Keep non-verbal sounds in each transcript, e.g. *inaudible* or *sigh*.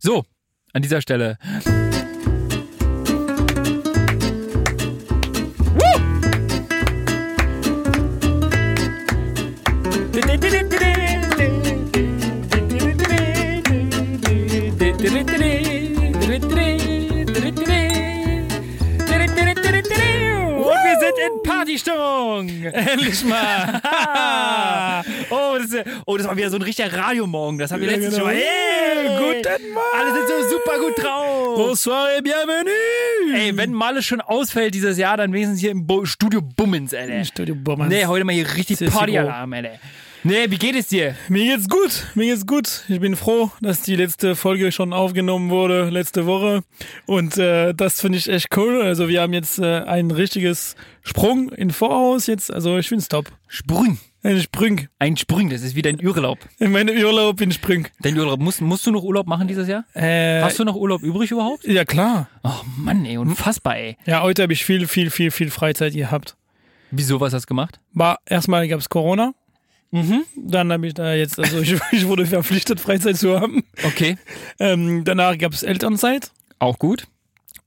So, an dieser Stelle. Und wir sind in Partystimmung. Endlich mal. *laughs* *laughs* oh, das ist, oh, das war wieder so ein richtiger Radiomorgen. Das haben wir Ja, letztens genau. schon. Hey, Guten Morgen. Alle sind so super gut drauf. Bonsoir et bienvenue. Ey, wenn Malle schon ausfällt dieses Jahr, dann wenigstens hier im Bo Studio Bummens, Alter. Studio Bommers. Nee, heute mal hier richtig Partyalarm, Alter. Nee, wie geht es dir? Mir geht's gut, mir geht's gut. Ich bin froh, dass die letzte Folge schon aufgenommen wurde, letzte Woche. Und äh, das finde ich echt cool. Also wir haben jetzt äh, ein richtiges Sprung in Voraus jetzt. Also ich find's top. Sprung. Ein Sprung. Ein Sprung, das ist wie dein Urlaub. In meinem Urlaub in Sprung. Dein Urlaub. Musst, musst du noch Urlaub machen dieses Jahr? Äh, Hast du noch Urlaub übrig überhaupt? ja klar. Oh Mann, ey, unfassbar, ey. Ja, heute habe ich viel, viel, viel, viel Freizeit gehabt. Wieso, was hast du gemacht? War erstmal gab's Corona. Mhm. Dann habe ich da jetzt, also ich, *laughs* ich wurde verpflichtet, Freizeit zu haben. Okay. Ähm, danach gab's Elternzeit. Auch gut.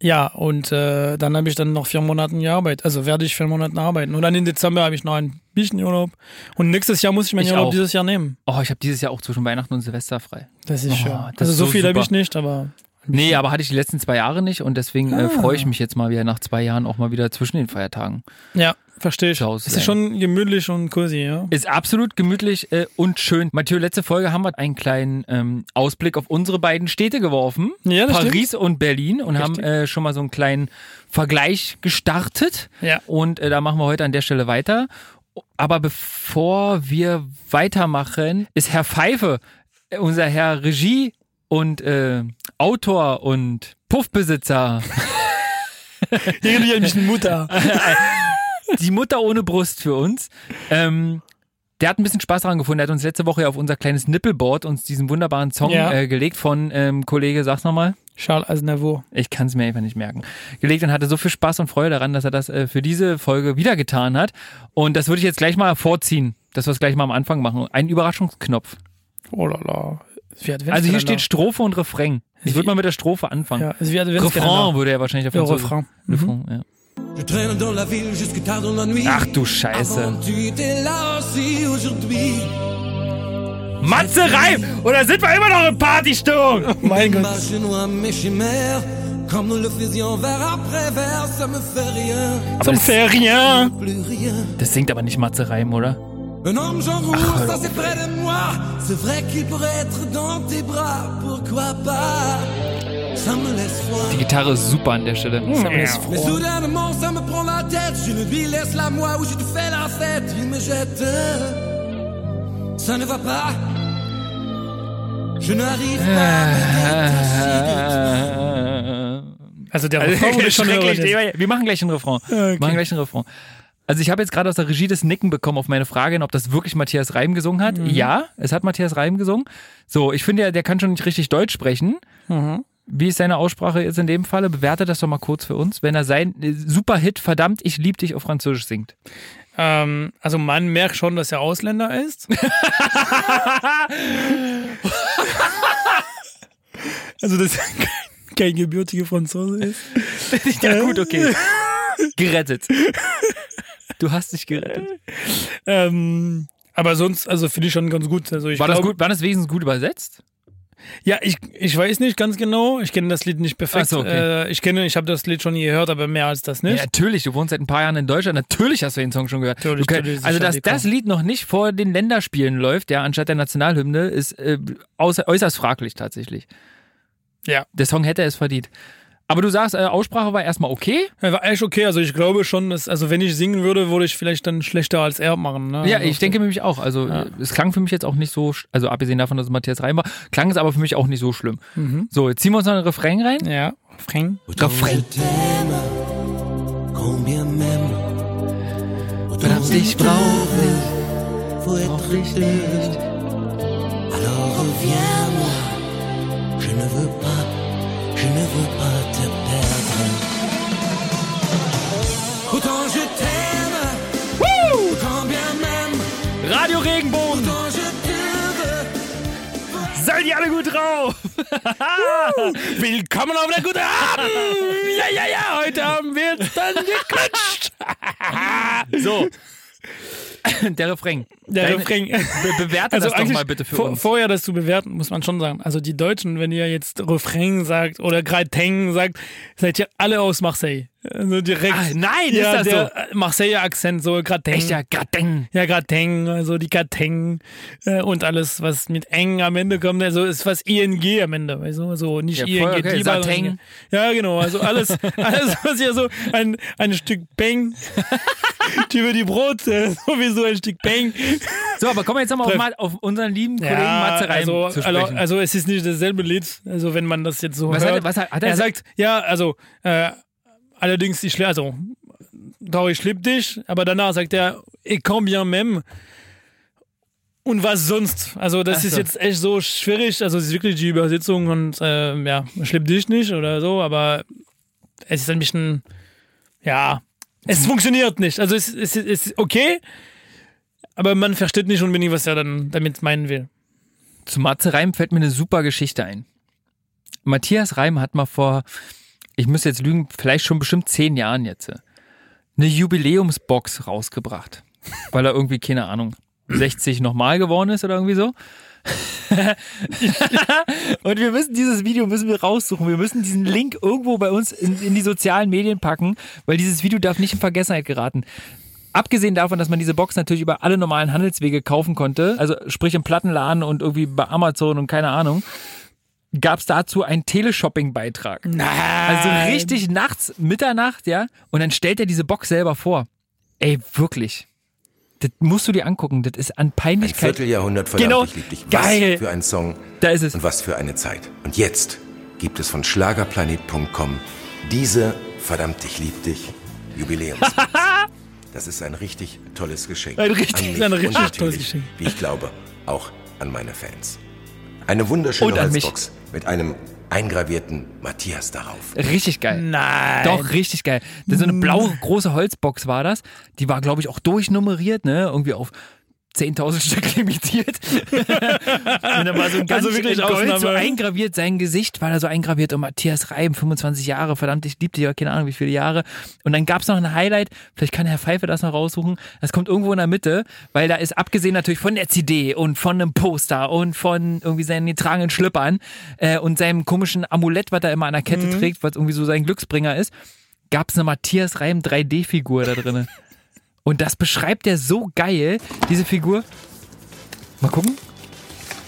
Ja, und äh, dann habe ich dann noch vier Monate gearbeitet. Also werde ich vier Monate arbeiten. Und dann im Dezember habe ich noch ein bisschen Urlaub. Und nächstes Jahr muss ich meinen Ich Urlaub auch. dieses Jahr nehmen. Oh, ich habe dieses Jahr auch zwischen Weihnachten und Silvester frei. Das ist Oh, schön. das Also ist so so viel habe ich nicht, aber Nee, aber hatte ich die letzten zwei Jahre nicht und deswegen äh, Ah. freue ich mich jetzt mal wieder nach zwei Jahren auch mal wieder zwischen den Feiertagen. ja, verstehe ich. Hause Es ist schon gemütlich und cozy, ja. Ist absolut gemütlich äh, und schön. Mathieu, letzte Folge haben wir einen kleinen ähm, Ausblick auf unsere beiden Städte geworfen. Ja, das Paris und Berlin und haben Richtig. äh, schon mal so einen kleinen Vergleich gestartet. Ja. Und äh, da machen wir heute an der Stelle weiter. Aber bevor wir weitermachen, ist Herr Pfeife, äh, unser Herr Regie und äh, Autor und Puffbesitzer, *laughs* Irgendwie ein bisschen Mutter. *laughs* die Mutter ohne Brust für uns. Ähm, der hat ein bisschen Spaß daran gefunden. Der hat uns letzte Woche auf unser kleines Nippelboard uns diesen wunderbaren Song Ja. äh, gelegt von ähm, Kollege, sag's nochmal. Charles Aznavour. Ich kann es mir einfach nicht merken. Gelegt und hatte so viel Spaß und Freude daran, dass er das äh, für diese Folge wieder getan hat. Und das würde ich jetzt gleich mal vorziehen, dass wir es gleich mal am Anfang machen. Ein Überraschungsknopf. Oh la la. Also hier steht Strophe und Refrain. Ich würde mal mit der Strophe anfangen. Ja. Refrain würde er wahrscheinlich auf Ja, Refrain. Mhm. Refrain, ja. Je traîne dans la ville jusque tard dans la nuit. Ach du Scheiße. Avant, tu étais là aussi aujourd'hui. Matze Reim! Oder sind wir immer noch in Partystimmung? *laughs* Mein Gott. Marche noir mes chimères. Comme nous le faisions vers après vers, ça me fait rien. Zum Ferien. Das singt aber nicht Matze Reim, oder? Un homme Roux, hör ça c'est près de moi. C'est vrai qu'il pourrait être dans tes bras. Pourquoi pas? Ça me laisse froid. Die Gitarre ist super an der Stelle. Das ist Mais froh. soudainement ça me prend la tête Je ne lui laisse la moi où je te fais la fête Il me jette Ça ne va pas Je n'arrive pas à me détacher Also der Also, Refrain *laughs* wurde schon schrecklich. hören. Wir machen gleich einen Refrain. Wir machen gleich einen Refrain. Also ich habe jetzt gerade aus der Regie das Nicken bekommen auf meine Frage, ob das wirklich Matthias Reim gesungen hat. Ja, es hat Matthias Reim gesungen. So, ich finde ja, der kann schon nicht richtig Deutsch sprechen. Wie ist seine Aussprache jetzt in dem Falle? Bewerte das doch mal kurz für uns, wenn er sein äh, Superhit Verdammt, ich lieb dich auf Französisch singt. Ähm, also man merkt schon, dass er Ausländer ist. *laughs* also dass er kein, kein gebürtiger Franzose ist. *laughs* ja gut, okay. *laughs* Gerettet. Du hast dich gerettet. Ähm, aber sonst, also finde ich schon ganz gut. Also ich War das glaub- gut? War das wenigstens gut übersetzt? Ja, ich, ich weiß nicht ganz genau. Ich kenne das Lied nicht perfekt. So, okay. äh, ich kenne, ich habe das Lied schon gehört, aber mehr als das Ja, nicht. natürlich, du wohnst seit ein paar Jahren in Deutschland, natürlich hast du den Song schon gehört. Natürlich, kann- natürlich, also, dass das. Lied noch nicht vor den Länderspielen läuft, ja, anstatt der Nationalhymne, ist äh, außer, äußerst fraglich tatsächlich. Ja. Der Song hätte es verdient. Aber du sagst, äh, Aussprache war erstmal okay. Ja, War eigentlich okay. Also ich glaube schon, dass, also wenn ich singen würde, würde ich vielleicht dann schlechter als er machen. Ne? Ja, also ich denke nämlich auch. Also Ja. äh, es klang für mich jetzt auch nicht so, also abgesehen davon, dass es Matthias Reim war, klang es aber für mich auch nicht so schlimm. Mhm. So, jetzt ziehen wir uns noch einen Refrain rein. Ja. Refrain. Ich brauch Alors reviens-moi Je ne veux pas Je ne veux pas Radio Regenbogen! Seid ihr alle gut drauf? Willkommen auf der guten Abend! Ja, ja, ja, heute Abend wird's dann geklatscht! *laughs* So. Der Refrain. Der Deine- Refrain. Be bewerte Also das doch mal bitte für vor, uns. Vorher das zu bewerten, muss man schon sagen. Also die Deutschen, wenn ihr jetzt Refrain sagt oder Grateng sagt, seid ihr alle aus Marseille. Also direkt. Ah, nein, ist ja, das der äh, Marseiller Akzent, so Grateng. Echt ja, Grateng. Ja, Grateng, also die Grateng äh, und alles, was mit eng am Ende kommt, also ist was ING am Ende, weißt du, so nicht Ja, voll ING, okay. lieber- Sateng. Ja, genau, also alles, *laughs* alles, was ja so ein, ein Stück Peng *laughs* über die Brot, äh, sowieso ein Stück Peng. So, aber kommen wir jetzt nochmal auf, auf unseren lieben Kollegen Matze Reim also, zu also, sprechen. also es ist nicht dasselbe Lied, also wenn man das jetzt so Was hat hört. er- was hat- hat er er sagt, ja, also äh, allerdings, ich, also doch, ich lieb dich, aber danach sagt er, et quand bien même. Und was sonst? Also das Ach ist so. jetzt echt so schwierig. Also es ist wirklich die Übersetzung und ähm, ja, ich lieb dich nicht oder so, aber es ist ein bisschen, ja, es funktioniert nicht. Also es, es, es ist okay, aber man versteht nicht unbedingt, was er dann damit meinen will. Zu Matze Reim fällt mir eine super Geschichte ein. Matthias Reim hat mal vor, ich muss jetzt lügen, vielleicht schon bestimmt zehn Jahren jetzt, äh, eine Jubiläumsbox rausgebracht. *laughs* Weil er irgendwie, keine Ahnung, 60 nochmal geworden ist oder irgendwie so. *laughs* Und wir müssen dieses Video müssen wir raussuchen. Wir müssen diesen Link irgendwo bei uns in, in die sozialen Medien packen, weil dieses Video darf nicht in Vergessenheit geraten. Abgesehen davon, dass man diese Box natürlich über alle normalen Handelswege kaufen konnte, also sprich im Plattenladen und irgendwie bei Amazon und keine Ahnung, gab es dazu einen Teleshopping-Beitrag. Also richtig nachts, Mitternacht, ja. Und dann stellt er diese Box selber vor. Ey, wirklich. Das musst du dir angucken. Das ist an Ein Peinlichkeit. Vierteljahrhundert verdammt, Genau. ich lieb dich. Was Geil. für ein Song Da ist es. und was für eine Zeit. Und jetzt gibt es von schlagerplanet.com diese verdammt, ich lieb dich Jubiläumsbox. *laughs* Das ist ein richtig tolles Geschenk. Ein richtig- an mich ein richtig tolles Geschenk. Wie ich glaube, auch an meine Fans. Eine wunderschöne Und an mich. Holzbox mit einem eingravierten Matthias darauf. Richtig geil. Nein. Doch, richtig geil. Das ist so eine blaue große Holzbox war das. Die war, glaube ich, auch durchnummeriert, ne? Irgendwie auf 10.000 *laughs* Stück limitiert. und da war so ein ganz Also wirklich in Gold so eingraviert, sein Gesicht war da so eingraviert und Matthias Reim, 25 Jahre, verdammt, ich liebte dich, aber keine Ahnung, wie viele Jahre. Und dann gab's noch ein Highlight, vielleicht kann Herr Pfeiffer das noch raussuchen, das kommt irgendwo in der Mitte, weil da ist abgesehen natürlich von der CD und von einem Poster und von irgendwie seinen getragenen Schlüppern äh, und seinem komischen Amulett, was er immer an der Kette trägt, was irgendwie so sein Glücksbringer ist, gab's eine Matthias Reim 3D-Figur da drinne. *laughs* Und das beschreibt er so geil, diese Figur. Mal gucken.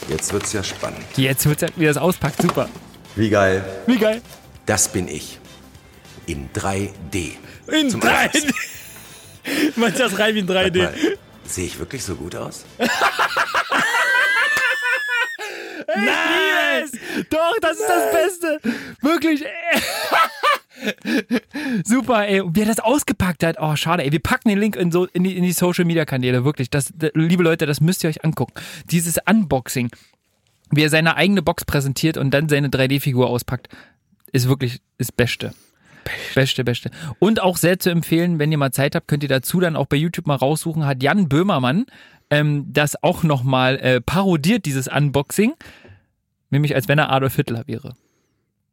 Jetzt wird's ja spannend. Jetzt wird's ja, wie das auspackt, super. Wie geil. Wie geil. Das bin ich. In 3D. In Zum 3D. Anfassen. Matthias Reim in Sag 3D. mal, Sehe ich wirklich so gut aus? *laughs* Yes! Doch, das ist das Beste. Wirklich. *laughs* *laughs* Super, ey. Und wie er das ausgepackt hat. Oh, schade, ey. Wir packen den Link in, so, in, die, in die Social Media Kanäle. Wirklich. Das, das, liebe Leute, das müsst ihr euch angucken. Dieses Unboxing, wie er seine eigene Box präsentiert und dann seine 3D-Figur auspackt, ist wirklich das Beste. Beste, beste. Und auch sehr zu empfehlen, wenn ihr mal Zeit habt, könnt ihr dazu dann auch bei YouTube mal raussuchen, hat Jan Böhmermann ähm, das auch nochmal äh, parodiert, dieses Unboxing. Nämlich als wenn er Adolf Hitler wäre.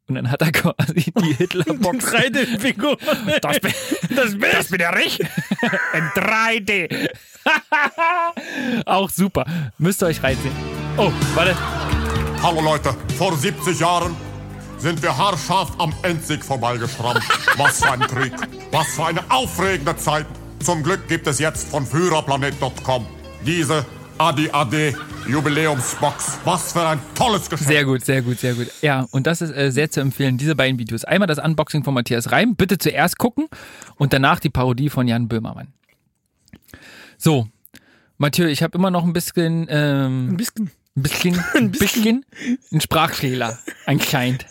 Und dann hat er quasi die *laughs* Hitler-Box. 3D-Figur. Das bin, das, bin, das bin der ich. *laughs* In 3D. *laughs* Auch super. Müsst ihr euch reinziehen. Oh, warte. Hallo Leute, vor 70 Jahren sind wir haarscharf am Endsieg vorbeigeschrammt. Was für ein Krieg, was für eine aufregende Zeit. Zum Glück gibt es jetzt von Führerplanet.com diese ADAD Jubiläumsbox. Was für ein tolles Geschenk. Sehr gut, sehr gut, sehr gut. Ja, und das ist äh, sehr zu empfehlen, diese beiden Videos. Einmal das Unboxing von Matthias Reim, bitte zuerst gucken und danach die Parodie von Jan Böhmermann. So, Mathieu, ich habe immer noch ein bisschen, ähm, Ein bisschen. Ein bisschen, *laughs* ein bisschen, ein Sprachfehler, ein klein. *laughs*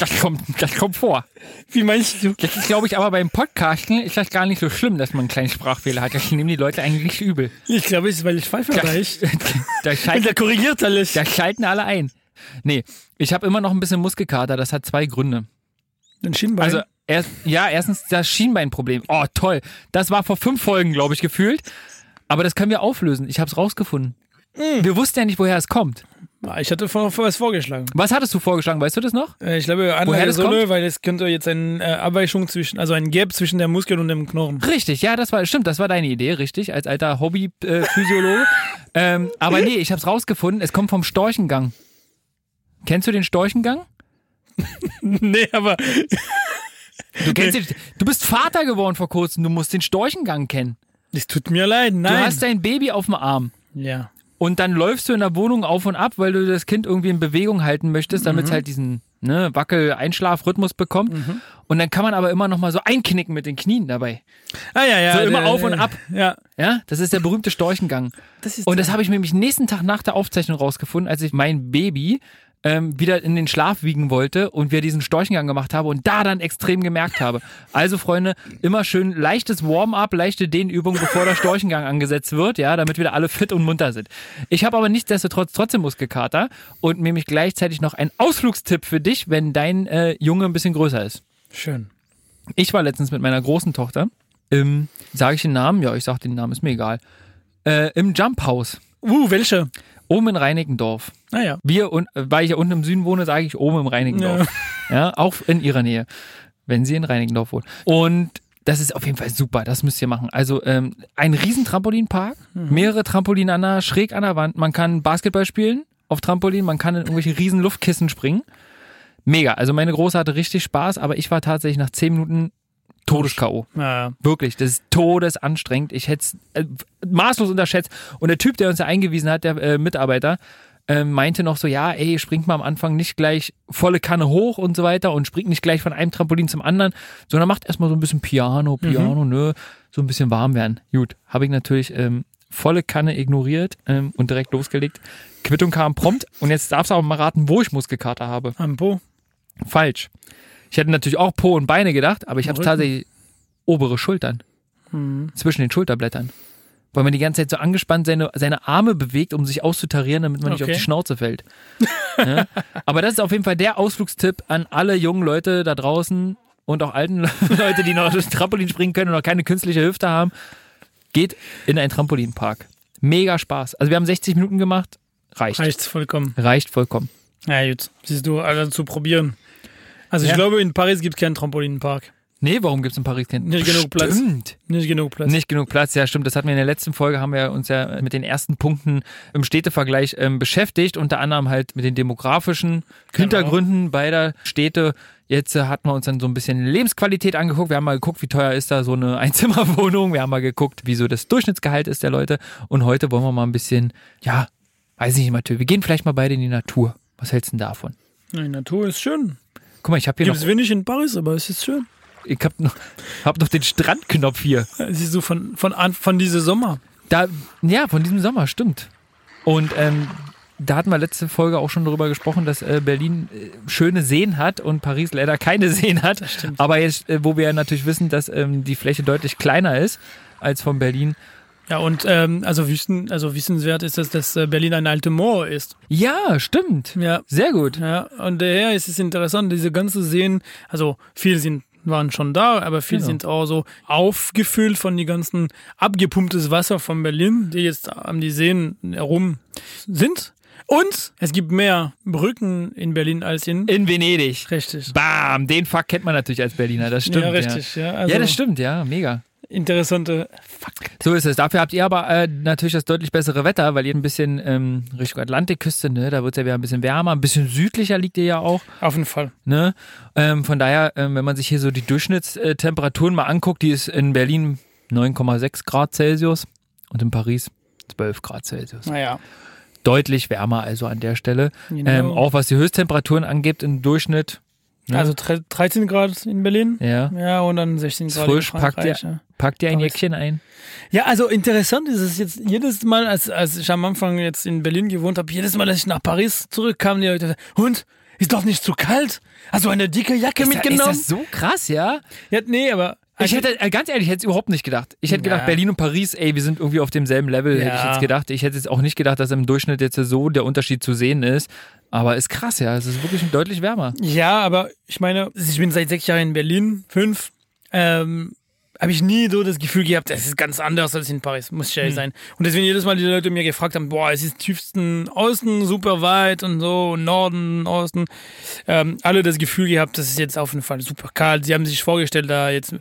Das kommt, das kommt vor. Wie meinst du? Das ist, glaube ich, aber beim Podcasten ist das gar nicht so schlimm, dass man einen kleinen Sprachfehler hat. Das nehmen die Leute eigentlich nicht übel. Ich glaube, es ist, weil ich Pfeife reich. Da Und der korrigiert alles. da schalten alle ein. Nee, ich habe immer noch ein bisschen Muskelkater. Das hat zwei Gründe. Den Schienbein. Also, erst, ja, erstens das Schienbeinproblem. Oh, toll. Das war vor fünf Folgen, glaube ich, gefühlt. Aber das können wir auflösen. Ich habe es rausgefunden. Wir wussten ja nicht, woher es kommt. Ah, Ich hatte vor, vor was vorgeschlagen. Was hattest du vorgeschlagen? Weißt du das noch? Äh, Ich glaube, Woher das Anlagesohle, kommt? weil es könnte jetzt eine äh, Abweichung zwischen, also ein Gap zwischen der Muskel und dem Knochen. Richtig, ja, das war, stimmt, das war deine Idee, richtig, als alter Hobby-Physiologe. *laughs* ähm, aber nee, ich hab's rausgefunden, es kommt vom Storchengang. Kennst du den Storchengang? *laughs* nee, aber Du kennst den, du bist Vater geworden vor kurzem, du musst den Storchengang kennen. es tut mir leid, nein. Du hast dein Baby auf dem Arm. ja. Und dann läufst du in der Wohnung auf und ab, weil du das Kind irgendwie in Bewegung halten möchtest, damit es halt diesen ne, Wackel-Einschlaf-Rhythmus bekommt. Und dann kann man aber immer noch mal so einknicken mit den Knien dabei. Ah, ja, ja. So immer auf und ab. Ja. Ja, das ist der berühmte Storchengang. Das ist Und das habe ich nämlich nächsten Tag nach der Aufzeichnung rausgefunden, als ich mein Baby ähm, wieder in den Schlaf wiegen wollte und wir diesen Storchengang gemacht haben und da dann extrem gemerkt habe. Also Freunde, immer schön leichtes Warm-up, leichte Dehnübung, bevor der Storchengang angesetzt wird, ja, damit wieder alle fit und munter sind. Ich habe aber nichtsdestotrotz trotzdem Muskelkater und nämlich gleichzeitig noch ein Ausflugstipp für dich, wenn dein äh, Junge ein bisschen größer ist. Schön. Ich war letztens mit meiner großen Tochter im, sage ich den Namen? Ja, ich sag den Namen, ist mir egal. Äh, Im Jump House, Uh, welche? Oben in Reinickendorf. Naja. Wir, und, äh, weil ich ja unten im Süden wohne, sage ich oben im Reinickendorf. Ja. *laughs* auch in ihrer Nähe, wenn sie in Reinickendorf wohnt. Und das ist auf jeden Fall super, das müsst ihr machen. Also ähm, ein riesen Trampolinpark, mehrere Trampolin an der, schräg an der Wand. Man kann Basketball spielen auf Trampolin, man kann in irgendwelche riesen Luftkissen springen. Mega, also meine Große hatte richtig Spaß, aber ich war tatsächlich nach zehn Minuten Todes-K.O. Ja. Wirklich, das ist todesanstrengend. Ich hätte es äh, maßlos unterschätzt. Und der Typ, der uns ja eingewiesen hat, der äh, Mitarbeiter, äh, meinte noch so, ja, ey, springt mal am Anfang nicht gleich volle Kanne hoch und so weiter und springt nicht gleich von einem Trampolin zum anderen, sondern macht erstmal so ein bisschen Piano, Piano, nö, so ein bisschen warm werden. Gut, habe ich natürlich ähm, volle Kanne ignoriert ähm, und direkt losgelegt. Quittung kam prompt und jetzt darfst du aber mal raten, wo ich Muskelkater habe. Am Po. Falsch. Ich hätte natürlich auch Po und Beine gedacht, aber ich habe tatsächlich obere Schultern. Hm. Zwischen den Schulterblättern. Weil man die ganze Zeit so angespannt seine, seine Arme bewegt, um sich auszutarieren, damit man nicht auf Okay. die Schnauze fällt. *laughs* ja? Aber das ist auf jeden Fall der Ausflugstipp an alle jungen Leute da draußen und auch alten *laughs* Leute, die noch durch Trampolin springen können und noch keine künstliche Hüfte haben. Geht in einen Trampolinpark. Mega Spaß. Also wir haben 60 Minuten gemacht. Reicht. Reicht's vollkommen. Reicht vollkommen. Ja, gut. Siehst du, also zu probieren. Also ich Ja. glaube, in Paris gibt es keinen Trampolinpark. Nee, warum gibt's in Paris keinen? Nicht genug Platz. Stimmt. Nicht genug Platz. Nicht genug Platz, ja stimmt. Das hatten wir in der letzten Folge, haben wir uns ja mit den ersten Punkten im Städtevergleich ähm, beschäftigt, unter anderem halt mit den demografischen Hintergründen beider Städte. Jetzt äh, hatten wir uns dann so ein bisschen Lebensqualität angeguckt. Wir haben mal geguckt, wie teuer ist da so eine *laughs* Einzimmerwohnung. Wir haben mal geguckt, wie so das Durchschnittsgehalt ist der Leute. Und heute wollen wir mal ein bisschen, ja, weiß ich nicht, Mathieu, wir gehen vielleicht mal beide in die Natur. Was hältst du denn davon? Die Natur ist schön. Guck mal, ich habe hier Gibt es noch, wenig in Paris, aber es ist schön. ich hab noch, hab noch den Strandknopf hier. Siehst du, von, von, an- von diesem Sommer. Da, ja, von diesem Sommer, stimmt. Und ähm, da hatten wir letzte Folge auch schon darüber gesprochen, dass äh, Berlin äh, schöne Seen hat und Paris leider keine Seen hat. Aber jetzt, äh, wo wir ja natürlich wissen, dass ähm, die Fläche deutlich kleiner ist als von Berlin. Ja, und ähm, also, wissen, also wissenswert ist, dass das äh, Berlin ein alte Moor ist. Ja, stimmt. Ja. Sehr gut. Ja, und daher ist es interessant, diese ganze Seen, also viele sind waren schon da, aber viele Genau. sind auch so aufgefüllt von die ganzen abgepumptes Wasser von Berlin, die jetzt an die Seen herum sind. Und es gibt mehr Brücken in Berlin als in In Venedig. richtig. Bam, den Fakt kennt man natürlich als Berliner, das stimmt. ja, richtig, ja. Also Ja, das stimmt, ja, mega. Interessante So ist es. Dafür habt ihr aber äh, natürlich das deutlich bessere Wetter, weil ihr ein bisschen ähm, Richtung Atlantikküste, ne, da wird es ja wieder ein bisschen wärmer, ein bisschen südlicher liegt ihr ja auch. auf jeden Fall. Ne? Ähm, von daher, ähm, wenn man sich hier so die Durchschnittstemperaturen mal anguckt, die ist in Berlin 9,6 Grad Celsius und in Paris 12 Grad Celsius. Naja. Deutlich wärmer also an der Stelle. Genau. Ähm, auch was die Höchsttemperaturen angeht im Durchschnitt. Ne? Also tre- 13 Grad in Berlin. Ja. Ja, und dann 16 Grad Frisch, in packt ihr, Frankreich. ja. packt ihr ein. Jäckchen ein? Ja, also interessant ist es jetzt jedes Mal, als, als ich am Anfang jetzt in Berlin gewohnt habe, jedes Mal, als ich nach Paris zurückkam, die Leute, Hund, ist doch nicht zu kalt? Hast du eine dicke Jacke Ist, mitgenommen? ist das so krass, ja? ja, nee, aber Ich hätte, äh, ganz ehrlich, ich hätte es überhaupt nicht gedacht. Ich hätte Ja. gedacht, Berlin und Paris, ey, wir sind irgendwie auf demselben Level, hätte ich Ja. jetzt gedacht. Ich hätte jetzt auch nicht gedacht, dass im Durchschnitt jetzt so der Unterschied zu sehen ist. Aber ist krass, ja. Es ist wirklich deutlich wärmer. ja, aber ich meine, ich bin seit sechs Jahren in Berlin, fünf. Ähm, habe ich nie so das Gefühl gehabt, das ist ganz anders als in Paris, muss ich ehrlich sein. Und deswegen jedes Mal die Leute mir gefragt haben, boah, es ist tiefsten Osten super weit und so, Norden, Osten, ähm, alle das Gefühl gehabt, das ist jetzt auf jeden Fall super kalt. Sie haben sich vorgestellt, da jetzt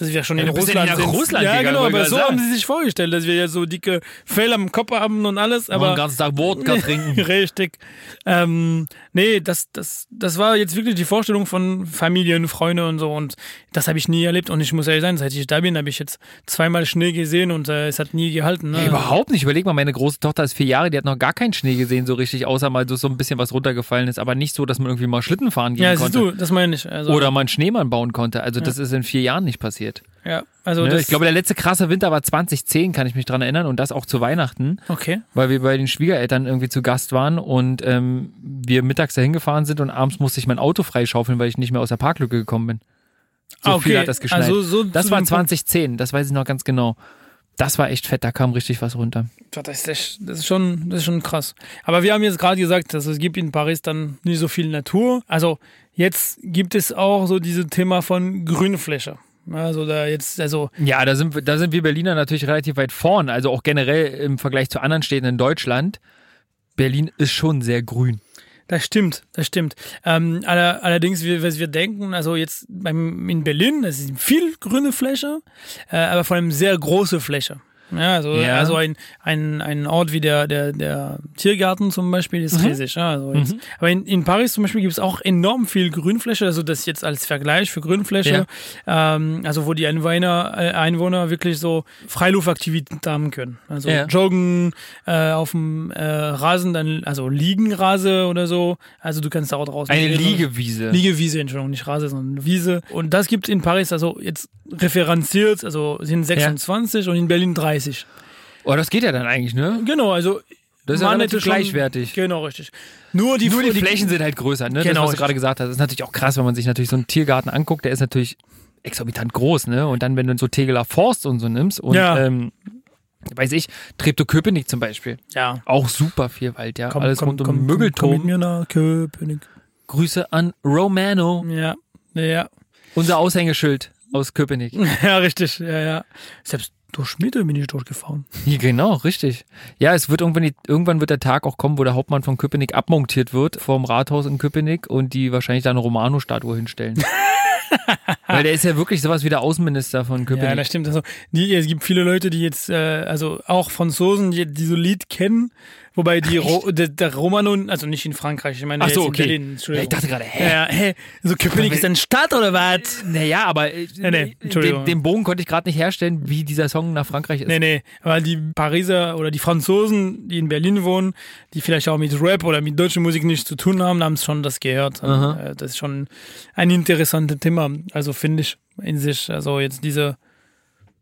dass wir schon Ja, in ja Russland nach sind. Russland ja, gegangen, genau, aber so gerade haben sagen. sie sich vorgestellt, dass wir ja so dicke Fell am Kopf haben und alles, aber den ganzen Tag Wodka trinken. *laughs* Richtig. Ähm, nee, das, das, das war jetzt wirklich die Vorstellung von Familien, Freunde und so. Und das habe ich nie erlebt. Und ich muss ehrlich sein, seit ich da bin, habe ich jetzt zweimal Schnee gesehen und äh, es hat nie gehalten. Ne? Ey, überhaupt nicht. Überleg mal, meine große Tochter ist vier Jahre, die hat noch gar keinen Schnee gesehen, so richtig, außer mal so ein bisschen was runtergefallen ist, aber nicht so, dass man irgendwie mal Schlitten fahren gehen Ja, siehst konnte. du, das meine ich. Also, Oder mal einen Schneemann bauen konnte. Also, das ist in vier Jahren nicht passiert. ja, also Ne? Ich glaube, der letzte krasse Winter war 2010, kann ich mich dran erinnern, und das auch zu Weihnachten, okay. weil wir bei den Schwiegereltern irgendwie zu Gast waren und ähm, wir mittags dahin gefahren sind und abends musste ich mein Auto freischaufeln, weil ich nicht mehr aus der Parklücke gekommen bin. So Ah, okay. viel hat das geschneit. Also so das war dem Punkt. 2010, das weiß ich noch ganz genau. Das war echt fett, da kam richtig was runter. Das ist, das, ist schon, das ist schon krass. Aber wir haben jetzt gerade gesagt, dass es gibt in Paris dann nicht so viel Natur. Also jetzt gibt es auch so dieses Thema von Grünfläche. Also da jetzt, also Ja, da sind, wir- da sind wir Berliner natürlich relativ weit vorn. Also auch generell im Vergleich zu anderen Städten in Deutschland. Berlin ist schon sehr grün. Das stimmt, das stimmt. Ähm, aller, allerdings, wir, was wir denken, also jetzt beim, in Berlin, es ist viel grüne Fläche, äh, aber vor allem sehr große Fläche. Ja, also, Ja. also ein, ein, ein Ort wie der, der, der Tiergarten zum Beispiel ist riesig. Ja, also jetzt, Aber in, in Paris zum Beispiel gibt es auch enorm viel Grünfläche, also das jetzt als Vergleich für Grünfläche, ähm, also wo die Einwohner, äh, Einwohner wirklich so Freiluftaktivitäten haben können. Also Ja. joggen äh, auf dem äh, Rasen, dann, also Liegenrase oder so. Also du kannst da auch draußen. Eine gehen. Liegewiese. Liegewiese, Entschuldigung, nicht Rase, sondern Wiese. Und das gibt in Paris also jetzt referenziert, also sind 26 und in Berlin 30. Oh, das geht ja dann eigentlich, ne? Genau, also Das ist ja relativ gleichwertig. Genau, richtig. Nur die, Nur die die Flächen sind halt größer, ne? Genau, das, was du gerade gesagt hast. Das ist natürlich auch krass, wenn man sich natürlich so einen Tiergarten anguckt, der ist natürlich exorbitant groß, ne? Und dann, wenn du so Tegeler Forst und so nimmst und Ja. ähm, weiß ich, Treptow-Köpenick zum Beispiel. Ja. Auch super viel Wald, ja. Komm, Alles komm, rund um komm, Müggelturm. Komm mit mir nach Köpenick. Grüße an Romano, Ja, ja. unser Aushängeschild aus Köpenick. *laughs* Ja, richtig. Ja, ja. Selbst durch Mitte bin ich durchgefahren. *laughs* Ja, genau, richtig. Ja, es wird irgendwann, die, irgendwann wird der Tag auch kommen, wo der Hauptmann von Köpenick abmontiert wird vom Rathaus in Köpenick und die wahrscheinlich da eine Romano-Statue hinstellen. *laughs* Weil der ist ja wirklich sowas wie der Außenminister von Ja, Köpenick. das stimmt. Also, die, es gibt viele Leute, die jetzt, äh, also auch Franzosen, die die so Lied kennen, wobei die Ro der, der Romano, also nicht in Frankreich, ich meine Ach so, okay. in Berlin. Ja, ich dachte gerade, hä? Ja, hä? So Köpenick ist eine Stadt oder was? Naja, aber äh, Nee, nee, den, den Bogen konnte ich gerade nicht herstellen, wie dieser Song nach Frankreich ist. Nee, nee, aber die Pariser oder die Franzosen, die in Berlin wohnen, die vielleicht auch mit Rap oder mit deutscher Musik nichts zu tun haben, haben schon das gehört. Aha. Äh, Das ist schon ein interessantes Thema, also finde ich in sich, also jetzt diese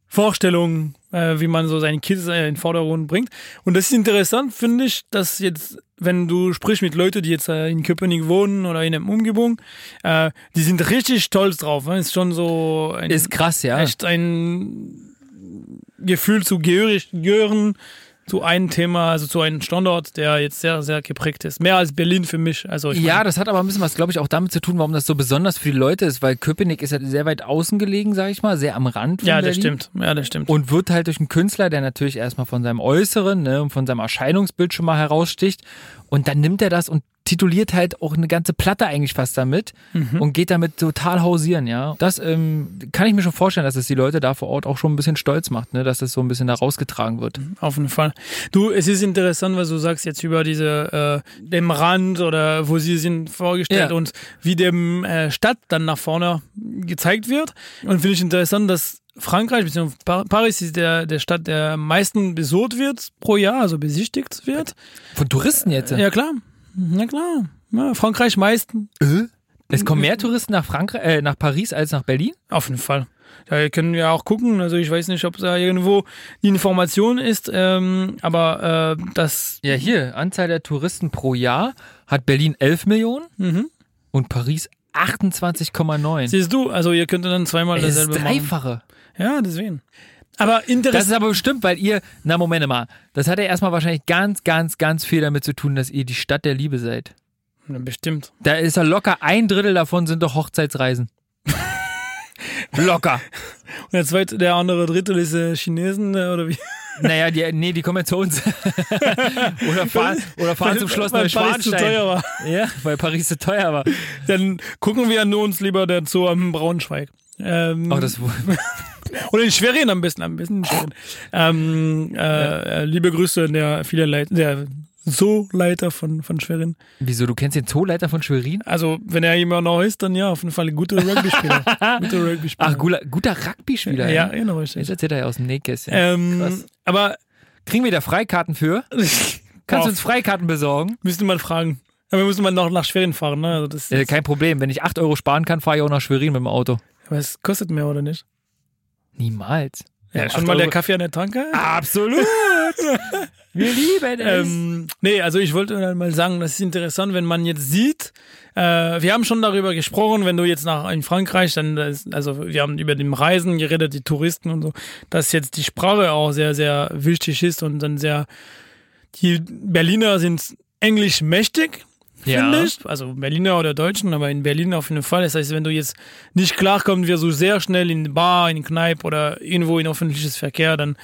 Vorstellung, äh, wie man so seine Kids äh, in den Vordergrund bringt. Und das ist interessant, finde ich, dass jetzt, wenn du sprichst mit Leuten, die jetzt äh, in Köpenick wohnen oder in der Umgebung, äh, die sind richtig stolz drauf. Ne? Ist schon so ein, Ist krass, ja. echt ein Gefühl zu gehörig, gehören zu einem Thema, also zu einem Standort, der jetzt sehr, sehr geprägt ist. Mehr als Berlin für mich. Also ich Ja, das hat aber ein bisschen was, glaube ich, auch damit zu tun, warum das so besonders für die Leute ist, weil Köpenick ist ja sehr weit außen gelegen, sage ich mal, sehr am Rand von ja, das Berlin. stimmt. Ja, das stimmt. Und wird halt durch einen Künstler, der natürlich erstmal von seinem Äußeren ne, und von seinem Erscheinungsbild schon mal heraussticht. Und dann nimmt er das und tituliert halt auch eine ganze Platte eigentlich fast damit Mhm. und geht damit total hausieren, ja. Das ähm, kann ich mir schon vorstellen, dass es die Leute da vor Ort auch schon ein bisschen stolz macht, ne, dass das so ein bisschen da rausgetragen wird. Auf jeden Fall. Du, es ist interessant, was du sagst jetzt über diese äh, dem Rand oder wo sie sind vorgestellt Ja. und wie dem äh, Stadt dann nach vorne gezeigt wird. Und finde ich interessant, dass Frankreich bzw. Pa- Paris ist der, der Stadt, der am meisten besucht wird pro Jahr, also besichtigt wird. Von Touristen jetzt. Ja klar, na klar. Ja, Frankreich meisten. Es kommen mehr Touristen nach Frankreich, äh, nach Paris als nach Berlin? Auf jeden Fall. Da können wir auch gucken. Also ich weiß nicht, ob da irgendwo die Information ist, ähm, aber äh, das Ja, hier, Anzahl der Touristen pro Jahr hat Berlin 11 Millionen Mhm. und Paris 28,9. siehst du, also ihr könnt dann zweimal Das ist dasselbe das machen. Dreifache. Ja, deswegen. Aber Das interessant. ist aber bestimmt, weil ihr, na Moment mal, das hat ja erstmal wahrscheinlich ganz, ganz, ganz viel damit zu tun, dass ihr die Stadt der Liebe seid. Bestimmt. Da ist ja locker ein Drittel davon sind doch Hochzeitsreisen. *laughs* locker. Und der zweite, der andere Drittel ist äh, Chinesen äh, oder wie? Naja, die, nee, die kommen ja zu uns. *laughs* oder fahren, oder fahren zum Schloss Weil Paris zu teuer war. Ja, weil Paris zu teuer war. Dann gucken wir nur uns lieber der Zoo am Braunschweig. Ähm, Oh, das *laughs* oder in Schwerin am besten, am besten in Schwerin. Ähm, äh, äh, liebe Grüße an der viele Leit der Zoo-Leiter von, von Schwerin. Wieso, du kennst den Zooleiter von Schwerin? Also, wenn er jemand noch ist, dann ja, auf jeden Fall ein guter Rugby-Spieler. *laughs* guter Rugby-Spieler. Ach, guter, guter Rugby-Spieler. Ja, ey. genau, Jetzt erzählt er ja aus dem Nähkästchen. Ähm, aber Kriegen wir da Freikarten für? *laughs* Kannst du uns Freikarten besorgen? müsste man fragen. Aber wir müssen mal noch nach Schwerin fahren, ne? Also das, Äh, kein Problem. Wenn ich 8 Euro sparen kann, fahre ich auch nach Schwerin mit dem Auto. aber es kostet mehr, oder nicht? Niemals. Ja, schon mal der Kaffee an der Tanke? Absolut. *laughs* wir lieben es. Ähm, nee, also ich wollte mal sagen, das ist interessant, wenn man jetzt sieht, äh, wir haben schon darüber gesprochen, wenn du jetzt nach in Frankreich, dann, das- also wir haben über den Reisen geredet, die Touristen und so, dass jetzt die Sprache auch sehr, sehr wichtig ist und dann sehr, die Berliner sind englisch mächtig, Ja. ich. Also Berliner oder Deutschen, aber in Berlin auf jeden Fall. Das heißt, wenn du jetzt nicht klarkommst, wirst du sehr schnell in Bar, in Kneipe oder irgendwo in öffentliches Verkehr dann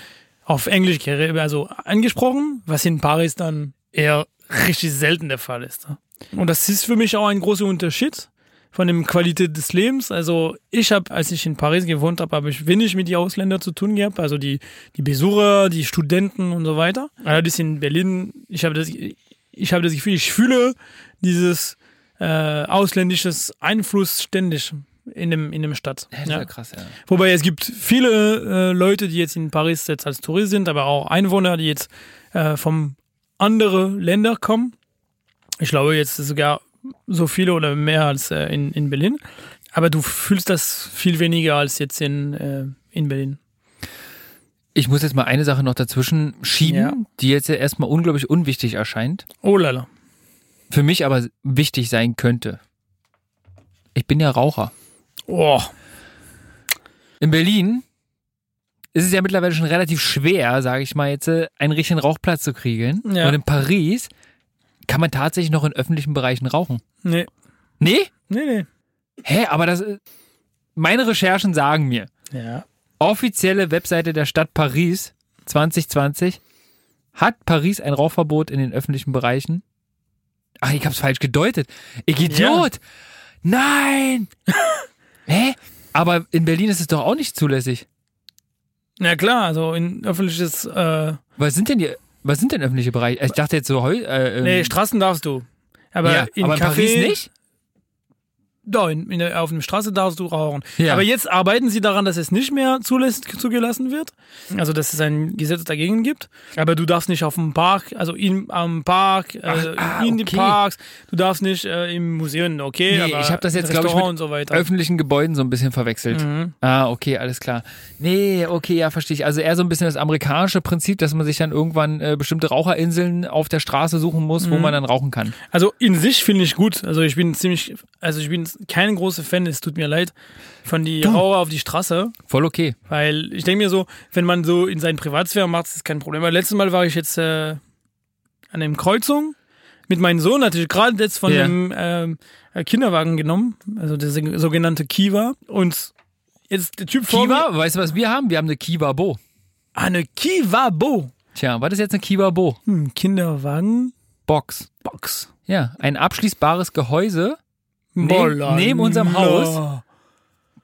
auf Englisch also angesprochen, was in Paris dann eher richtig selten der Fall ist. Und das ist für mich auch ein großer Unterschied von der Qualität des Lebens. Also ich habe, als ich in Paris gewohnt habe, habe ich wenig mit den Ausländern zu tun gehabt, also die, die Besucher, die Studenten und so weiter. Allerdings in Berlin, ich habe das, ich habe das Gefühl, ich fühle dieses äh, ausländisches Einfluss ständig in dem, in dem Stadt. Das ist ja krass, ja. Wobei es gibt viele äh, Leute, die jetzt in Paris jetzt als Tourist sind, aber auch Einwohner, die jetzt äh, vom andere Länder kommen. Ich glaube jetzt sogar so viele oder mehr als äh, in, in Berlin. Aber du fühlst das viel weniger als jetzt in, äh, in Berlin. Ich muss jetzt mal eine Sache noch dazwischen schieben, Ja. die jetzt ja erstmal unglaublich unwichtig erscheint, Oh lala. Für mich aber wichtig sein könnte. Ich bin ja Raucher. Oh. In Berlin ist es ja mittlerweile schon relativ schwer, sage ich mal jetzt, äh, einen richtigen Rauchplatz zu kriegen. Ja. Und in Paris kann man tatsächlich noch in öffentlichen Bereichen rauchen. Nee. Nee? Nee, nee. Hä, aber das äh, meine Recherchen sagen mir, Ja. offizielle Webseite der Stadt Paris 2020 hat Paris ein Rauchverbot in den öffentlichen Bereichen. Ach, ich hab's falsch gedeutet. Ich Idiot! Nein! *laughs* Hä? Aber in Berlin ist es doch auch nicht zulässig. Na klar, also in öffentliches, äh, Was sind denn die, was sind denn öffentliche Bereiche? Ich dachte jetzt so heu, äh, ähm, nee, Straßen darfst du. Aber ja, in aber in Café, Paris nicht? Da, in, in der, auf der Straße darfst du rauchen. Ja. Aber jetzt arbeiten sie daran, dass es nicht mehr zulässig zugelassen wird. Also, dass es ein Gesetz dagegen gibt. Aber du darfst nicht auf dem Park, also in, am Park, äh, ah, in den okay. Parks, du darfst nicht äh, im Museum, okay. Nee, ich habe das jetzt, glaube ich, mit so öffentlichen Gebäuden so ein bisschen verwechselt. Mhm. Ah, okay, alles klar. Nee, okay, ja, verstehe ich. Also eher so ein bisschen das amerikanische Prinzip, dass man sich dann irgendwann äh, bestimmte Raucherinseln auf der Straße suchen muss, Mhm. wo man dann rauchen kann. Also in sich finde ich gut. Also ich bin ziemlich, also ich bin kein großer Fan, es tut mir leid, von die Raucher auf die Straße. Voll okay. Weil ich denke mir so, wenn man so in seinen Privatsphäre macht, ist das kein Problem. Weil letztes Mal war ich jetzt äh, an einer Kreuzung mit meinem Sohn, hatte ich gerade jetzt von Ja. dem ähm, äh, Kinderwagen genommen, also der so- sogenannte Kiva. Und jetzt der Typ vor. Kiva, weißt du, was wir haben? Wir haben eine Kiva Bo. Ah, eine Kiva Bo. Tja, was ist jetzt eine Kiva Bo? Hm, Kinderwagen Box. Box. Ja, ein abschließbares Gehäuse Neben- neben unserem. Haus.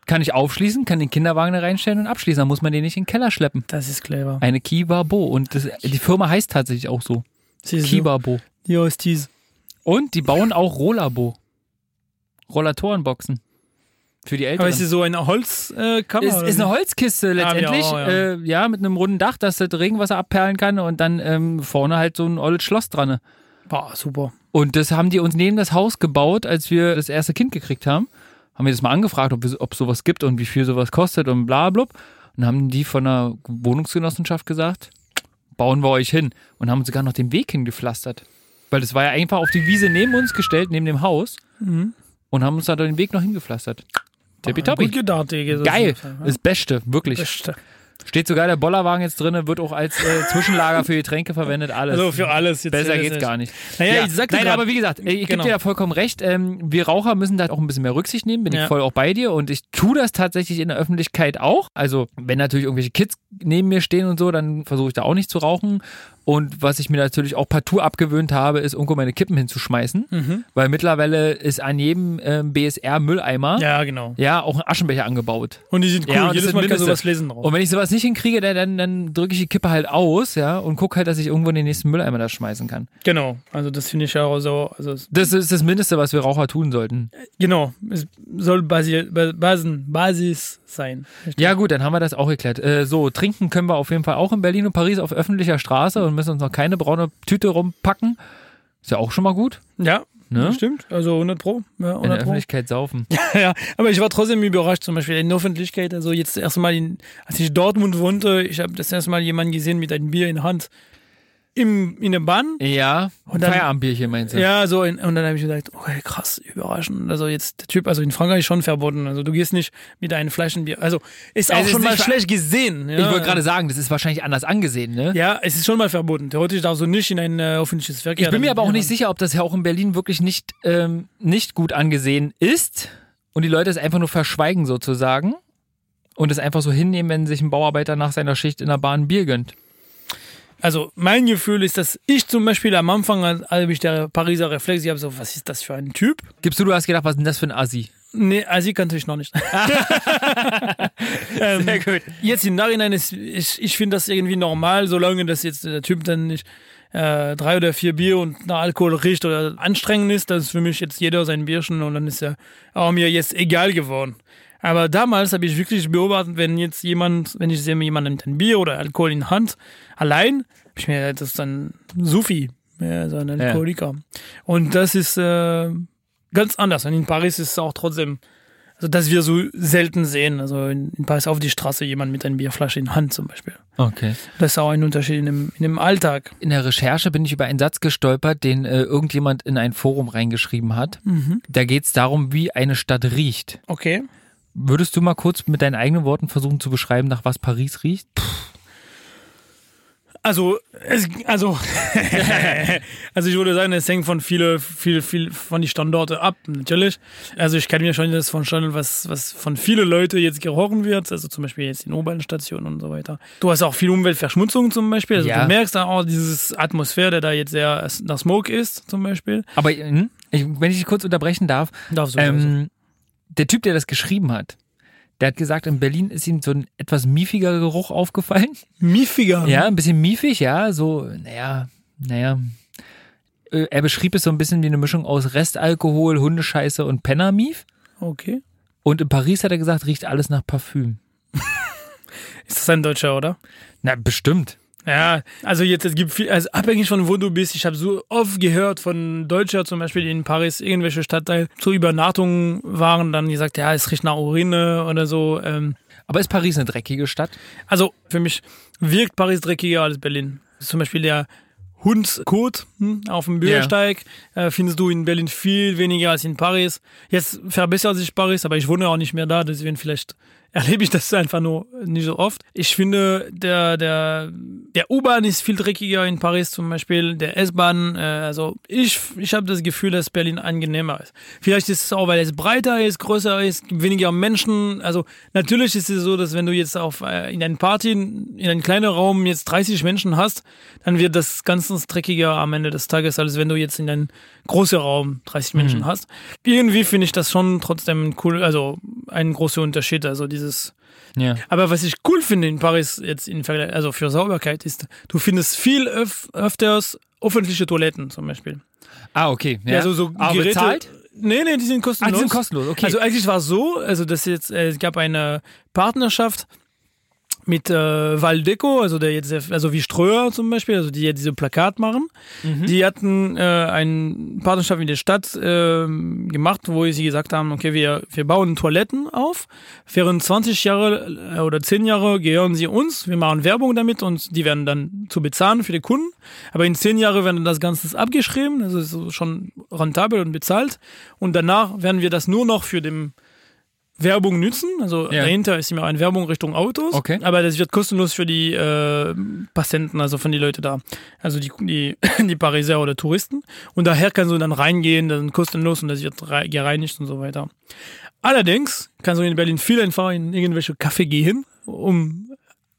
kann ich aufschließen, kann den Kinderwagen da reinstellen und abschließen. Dann muss man den nicht in den Keller schleppen. Das ist clever. Eine Kiva Bo. Und das, die Firma heißt tatsächlich auch so. Siehst du? Kiva Bo. Ja, ist dies. Und die bauen auch Rollerbo. Rollatorenboxen. Für die Älteren. Aber ist das so eine Holzkammer? Kammer ist, ist eine? Holzkiste letztendlich, auch, ja. Äh, ja, mit einem runden Dach, dass das Regenwasser abperlen kann und dann ähm, vorne halt so ein olles Schloss dran. Boah, super. Und das haben die uns neben das Haus gebaut, als wir das erste Kind gekriegt haben. Haben wir das mal angefragt, ob es sowas gibt und wie viel sowas kostet und bla blub. Und haben die von der Wohnungsgenossenschaft gesagt, bauen wir euch hin. Und haben sogar noch den Weg hingepflastert. Weil das war ja einfach auf die Wiese neben uns gestellt, neben dem Haus. Und haben uns da den Weg noch hingepflastert. Gut Tippitoppi. gedacht, Digga. so Geil. Das Beste, wirklich. Beste. Steht sogar der Bollerwagen jetzt drin, wird auch als äh, Zwischenlager für Getränke verwendet, alles. Also für alles. Jetzt Besser geht's nicht. gar nicht. Naja, ich sagte Nein, aber wie gesagt, ich Genau. gebe dir da vollkommen recht. Ähm, wir Raucher müssen da auch ein bisschen mehr Rücksicht nehmen, bin Ja. ich voll auch bei dir. Und ich tue das tatsächlich in der Öffentlichkeit auch. Also, wenn natürlich irgendwelche Kids neben mir stehen und so, dann versuche ich da auch nicht zu rauchen. Und was ich mir natürlich auch partout abgewöhnt habe, ist irgendwo meine Kippen hinzuschmeißen. Mhm. Weil mittlerweile ist an jedem ähm, BSR-Mülleimer ja. Ja, genau. auch ein Aschenbecher angebaut. Und die sind cool. Ja, Jedes Mal kannst du Mindeste. was lesen drauf. Und wenn ich sowas nicht hinkriege, dann, dann, drücke ich die Kippe halt aus, ja, und gucke halt, dass ich irgendwo in den nächsten Mülleimer das schmeißen kann. Genau. Also das finde ich auch so. Also Das ist das Mindeste, was wir Raucher tun sollten. genau. Es soll Basi Ba- Basen, Basis sein. Ja, gut, dann haben wir das auch geklärt. Äh, so, trinken können wir auf jeden Fall auch in Berlin und Paris auf öffentlicher Straße und müssen uns noch keine braune Tüte rumpacken. Ist ja auch schon mal gut. Ja, Ne? stimmt. Also 100 Pro. Ja, In der 100 Pro. Öffentlichkeit saufen. *laughs* Ja, aber ich war trotzdem überrascht, zum Beispiel in der Öffentlichkeit. Also jetzt erstmal, als ich in Dortmund wohnte, ich habe das erste Mal jemanden gesehen mit einem Bier in der Hand im, in der Bahn. Ja, Und dann- Feierabendbierchen meinst du? Ja, so in, und dann habe ich gedacht, okay, krass, überraschend. Also jetzt der Typ, also in Frankreich schon verboten. Also du gehst nicht mit einem Flaschenbier. Also ist auch ist schon mal nicht ver- schlecht gesehen. Ja. Ich wollte gerade sagen, das ist wahrscheinlich anders angesehen, ne? Ja, es ist schon mal verboten. Theoretisch darfst du nicht in ein äh, öffentliches Verkehr. Ich bin mir aber auch nicht sicher, ob das ja auch in Berlin wirklich nicht, ähm, nicht gut angesehen ist und die Leute es einfach nur verschweigen sozusagen und es einfach so hinnehmen, wenn sich ein Bauarbeiter nach seiner Schicht in der Bahn ein Bier gönnt. Also mein Gefühl ist, dass ich zum Beispiel am Anfang, als ich der Pariser Reflex, ich habe so, was ist das für ein Typ? Gibst du, du hast gedacht, was ist denn das für ein Assi? Nee, also kannte ich noch nicht. *laughs* ähm, Sehr gut. Jetzt im Nachhinein ist, ich, ich finde das irgendwie normal, solange das jetzt der Typ dann nicht äh, drei oder vier Bier und nach Alkohol riecht oder anstrengend ist, das ist für mich jetzt jeder sein Bierchen und dann ist er auch mir jetzt egal geworden. Aber damals habe ich wirklich beobachtet, wenn jetzt jemand, wenn ich sehe, jemand nimmt ein Bier oder Alkohol in Hand, allein, hab ich mir, das ist ein Sufi, ja, so ein Alkoholiker. Und das ist äh, ganz anders. Und in Paris ist es auch trotzdem, also dass wir so selten sehen. Also in, in Paris auf die Straße jemand mit einer Bierflasche in Hand zum Beispiel. Okay. Das ist auch ein Unterschied in dem, in dem Alltag. In der Recherche bin ich über einen Satz gestolpert, den äh, irgendjemand in ein Forum reingeschrieben hat. Da geht es darum, wie eine Stadt riecht. Okay. Würdest du mal kurz mit deinen eigenen Worten versuchen zu beschreiben, nach was Paris riecht? Also, es, also, *laughs* also ich würde sagen, es hängt von viele, viel, viel von die Standorte ab, natürlich. Also ich kann mir schon das vorstellen, was, was von viele Leute jetzt gerochen wird, also zum Beispiel jetzt in U-Bahn-Stationen und so weiter. Du hast auch viel Umweltverschmutzung zum Beispiel, also Ja. du merkst da auch dieses Atmosphäre, der da jetzt sehr nach Smoke ist, zum Beispiel. Aber hm, ich, wenn ich dich kurz unterbrechen darf, Darfst du ähm, der Typ, der das geschrieben hat, der hat gesagt, in Berlin ist ihm so ein etwas miefiger Geruch aufgefallen. Miefiger. Ja, ein bisschen miefig, ja, so, naja, naja. Äh, Er beschrieb es so ein bisschen wie eine Mischung aus Restalkohol, Hundescheiße und Pennermief. Okay. Und in Paris hat er gesagt, riecht alles nach Parfüm. *laughs* Ist das ein Deutscher, oder? Na, bestimmt. Ja, also jetzt, es gibt viel, also abhängig von wo du bist. Ich habe so oft gehört von Deutscher, zum Beispiel die in Paris irgendwelche Stadtteil zur Übernachtung waren, dann gesagt, ja, es riecht nach Urine oder so. Ähm, Aber ist Paris eine dreckige Stadt? also für mich wirkt Paris dreckiger als Berlin. Zum Beispiel der Hundskot hm, auf dem Bürgersteig äh, findest du in Berlin viel weniger als in Paris. Jetzt verbessert sich Paris, aber ich wohne auch nicht mehr da, deswegen vielleicht erlebe ich das einfach nur nicht so oft. Ich finde, der, der, der U-Bahn ist viel dreckiger in Paris zum Beispiel, der S-Bahn. Äh, also ich, ich habe das Gefühl, dass Berlin angenehmer ist. Vielleicht ist es auch, weil es breiter ist, größer ist, weniger Menschen. Also natürlich ist es so, dass wenn du jetzt auf äh, in einer Party in einem kleinen Raum jetzt 30 Menschen hast, dann wird das ganz dreckiger am Ende des Tages, als wenn du jetzt in einem großen Raum 30 Menschen hast. Irgendwie finde ich das schon trotzdem cool, also ein großer Unterschied. Also dieses Ja. aber was ich cool finde in Paris jetzt in Vergleich, also für Sauberkeit ist, du findest viel öf öfters öffentliche Toiletten zum Beispiel. Ah, okay. Ja. Also so Aber Geräte. bezahlt? Nee, nee, die sind kostenlos. Ah, die sind kostenlos, okay. Also eigentlich war es so, also das jetzt, äh, es gab eine Partnerschaft mit äh, Valdeco, also der jetzt, also wie Ströer zum Beispiel, also die jetzt diese Plakat machen. Mhm. Die hatten äh, eine Partnerschaft mit der Stadt äh, gemacht, wo sie gesagt haben, okay, wir, wir bauen Toiletten auf. Während 20 Jahre äh, oder 10 Jahre gehören sie uns, wir machen Werbung damit und die werden dann zu bezahlen für die Kunden. Aber in 10 Jahren werden das Ganze abgeschrieben, also schon rentabel und bezahlt. Und danach werden wir das nur noch für den Werbung nützen. Also Ja. dahinter ist immer eine Werbung Richtung Autos. Okay. Aber das wird kostenlos für die äh, Patienten, also von die Leute da. Also die, die, *laughs* die Pariser oder Touristen. Und daher kannst du dann reingehen, dann kostenlos und das wird rei- gereinigt und so weiter. Allerdings kannst du in Berlin viel einfach in irgendwelche Café gehen, um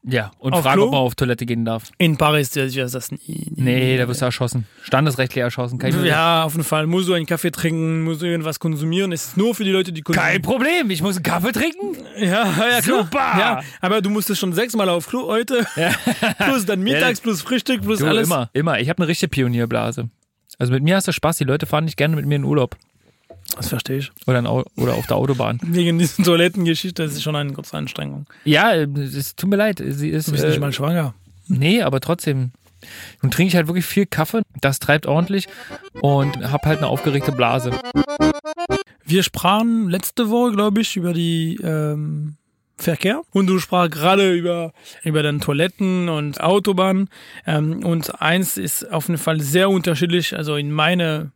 Ja, und Auf frage, Klo? ob man auf Toilette gehen darf. in Paris, das ist das nie. nie Nee, da wirst du erschossen. Standesrechtlich erschossen. Kein, Ja, auf jeden Fall. Musst du einen Kaffee trinken, musst du irgendwas konsumieren. Es ist nur für die Leute, die konsumieren. Kein Problem, ich muss einen Kaffee trinken. Ja, *laughs* ja, klar. Super! Ja, aber du musstest schon sechsmal auf Klo heute. *laughs* plus dann mittags, plus Frühstück, plus Du, alles. immer, immer. Ich habe eine richtige Pionierblase. Also mit mir hast du Spaß. Die Leute fahren nicht gerne mit mir in Urlaub. Das verstehe ich. Oder, oder auf der Autobahn. *laughs* Wegen diesen Toilettengeschichte, das ist schon eine große Anstrengung. Ja, es tut mir leid. Sie ist, Du bist äh, nicht mal schwanger. Nee, aber trotzdem. Nun trinke ich halt wirklich viel Kaffee. Das treibt ordentlich. Und hab halt eine aufgeregte Blase. Wir sprachen letzte Woche, glaube ich, über die ähm, Verkehr. Und du sprach gerade über, über dann Toiletten und Autobahnen. Ähm, und eins ist auf jeden Fall sehr unterschiedlich. Also in meiner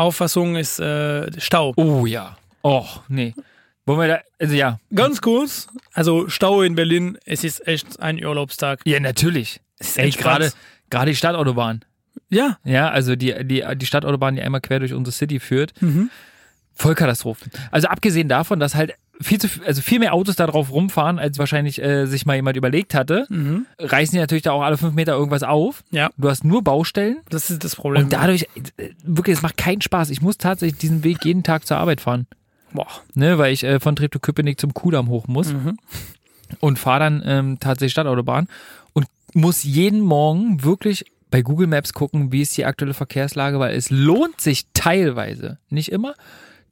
Auffassung ist äh, Stau. Oh ja. Och, nee. Wollen wir da. Also ja. Ganz kurz, also Stau in Berlin, es ist echt ein Urlaubstag. Ja, natürlich. Es ist echt gerade gerade die Stadtautobahn. Ja, Ja, also die, die, die Stadtautobahn, die einmal quer durch unsere City führt. Mhm. Vollkatastrophen. Also abgesehen davon, dass halt viel zu also viel mehr Autos da drauf rumfahren, als wahrscheinlich äh, sich mal jemand überlegt hatte, Mhm. reißen die natürlich da auch alle fünf Meter irgendwas auf. ja, Du hast nur Baustellen das ist das Problem. und dadurch, äh, wirklich, es macht keinen Spaß. Ich muss tatsächlich diesen Weg jeden Tag zur Arbeit fahren. Boah. Ne, weil ich äh, von Treptow-Köpenick zum Kudamm hoch muss Mhm. und fahre dann ähm, tatsächlich Stadtautobahn und muss jeden Morgen wirklich bei Google Maps gucken, wie ist die aktuelle Verkehrslage, weil es lohnt sich teilweise, nicht immer,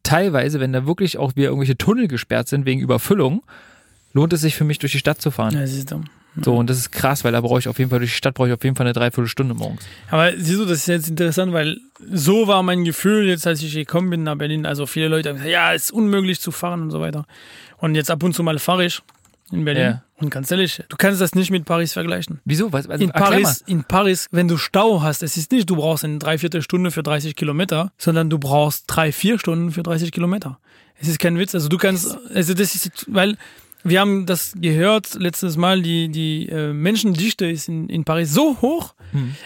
teilweise, wenn da wirklich auch wieder irgendwelche Tunnel gesperrt sind wegen Überfüllung, lohnt es sich für mich durch die Stadt zu fahren. Ja, siehst du. So, und das ist krass, weil da brauche ich auf jeden Fall durch die Stadt brauche ich auf jeden Fall eine Dreiviertelstunde morgens. Aber siehst du, das ist jetzt interessant, weil so war mein Gefühl, jetzt als ich gekommen bin nach Berlin. Also viele Leute haben gesagt, ja, es ist unmöglich zu fahren und so weiter. Und jetzt ab und zu mal fahre ich in Berlin. Ja. Und ganz ehrlich, du kannst das nicht mit Paris vergleichen. Wieso? Was, also, In Paris, in Paris, wenn du Stau hast, es ist nicht, du brauchst eine Dreiviertelstunde für 30 Kilometer, sondern du brauchst drei, vier Stunden für 30 Kilometer. Es ist kein Witz. Also du kannst, also das ist, weil wir haben das gehört letztes Mal, die, die äh, Menschendichte ist in, in Paris so hoch.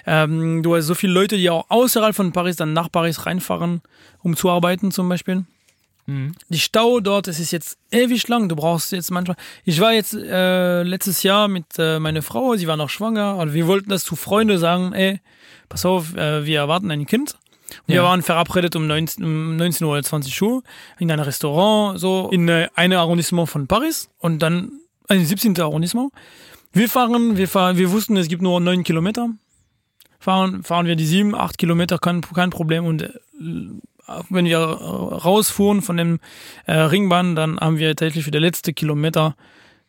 Ähm, du hast so viele Leute, die auch außerhalb von Paris dann nach Paris reinfahren, um zu arbeiten zum Beispiel. Die Stau dort, es ist jetzt ewig lang. Du brauchst jetzt manchmal. Ich war jetzt äh, letztes Jahr mit äh, meiner Frau, sie war noch schwanger und wir wollten das zu Freunden sagen, ey, pass auf, äh, wir erwarten ein Kind. Und Wir Ja. waren verabredet um 19, um 19 Uhr oder 20 Uhr in einem Restaurant, so in äh, einem Arrondissement von Paris und dann ein 17. Arrondissement. Wir fahren, wir fahren, wir wussten, es gibt nur 9 Kilometer. Fahren, fahren wir die 7, 8 Kilometer, kein, kein Problem. Und äh, wenn wir rausfuhren von dem äh, Ringbahn, dann haben wir tatsächlich für den letzten Kilometer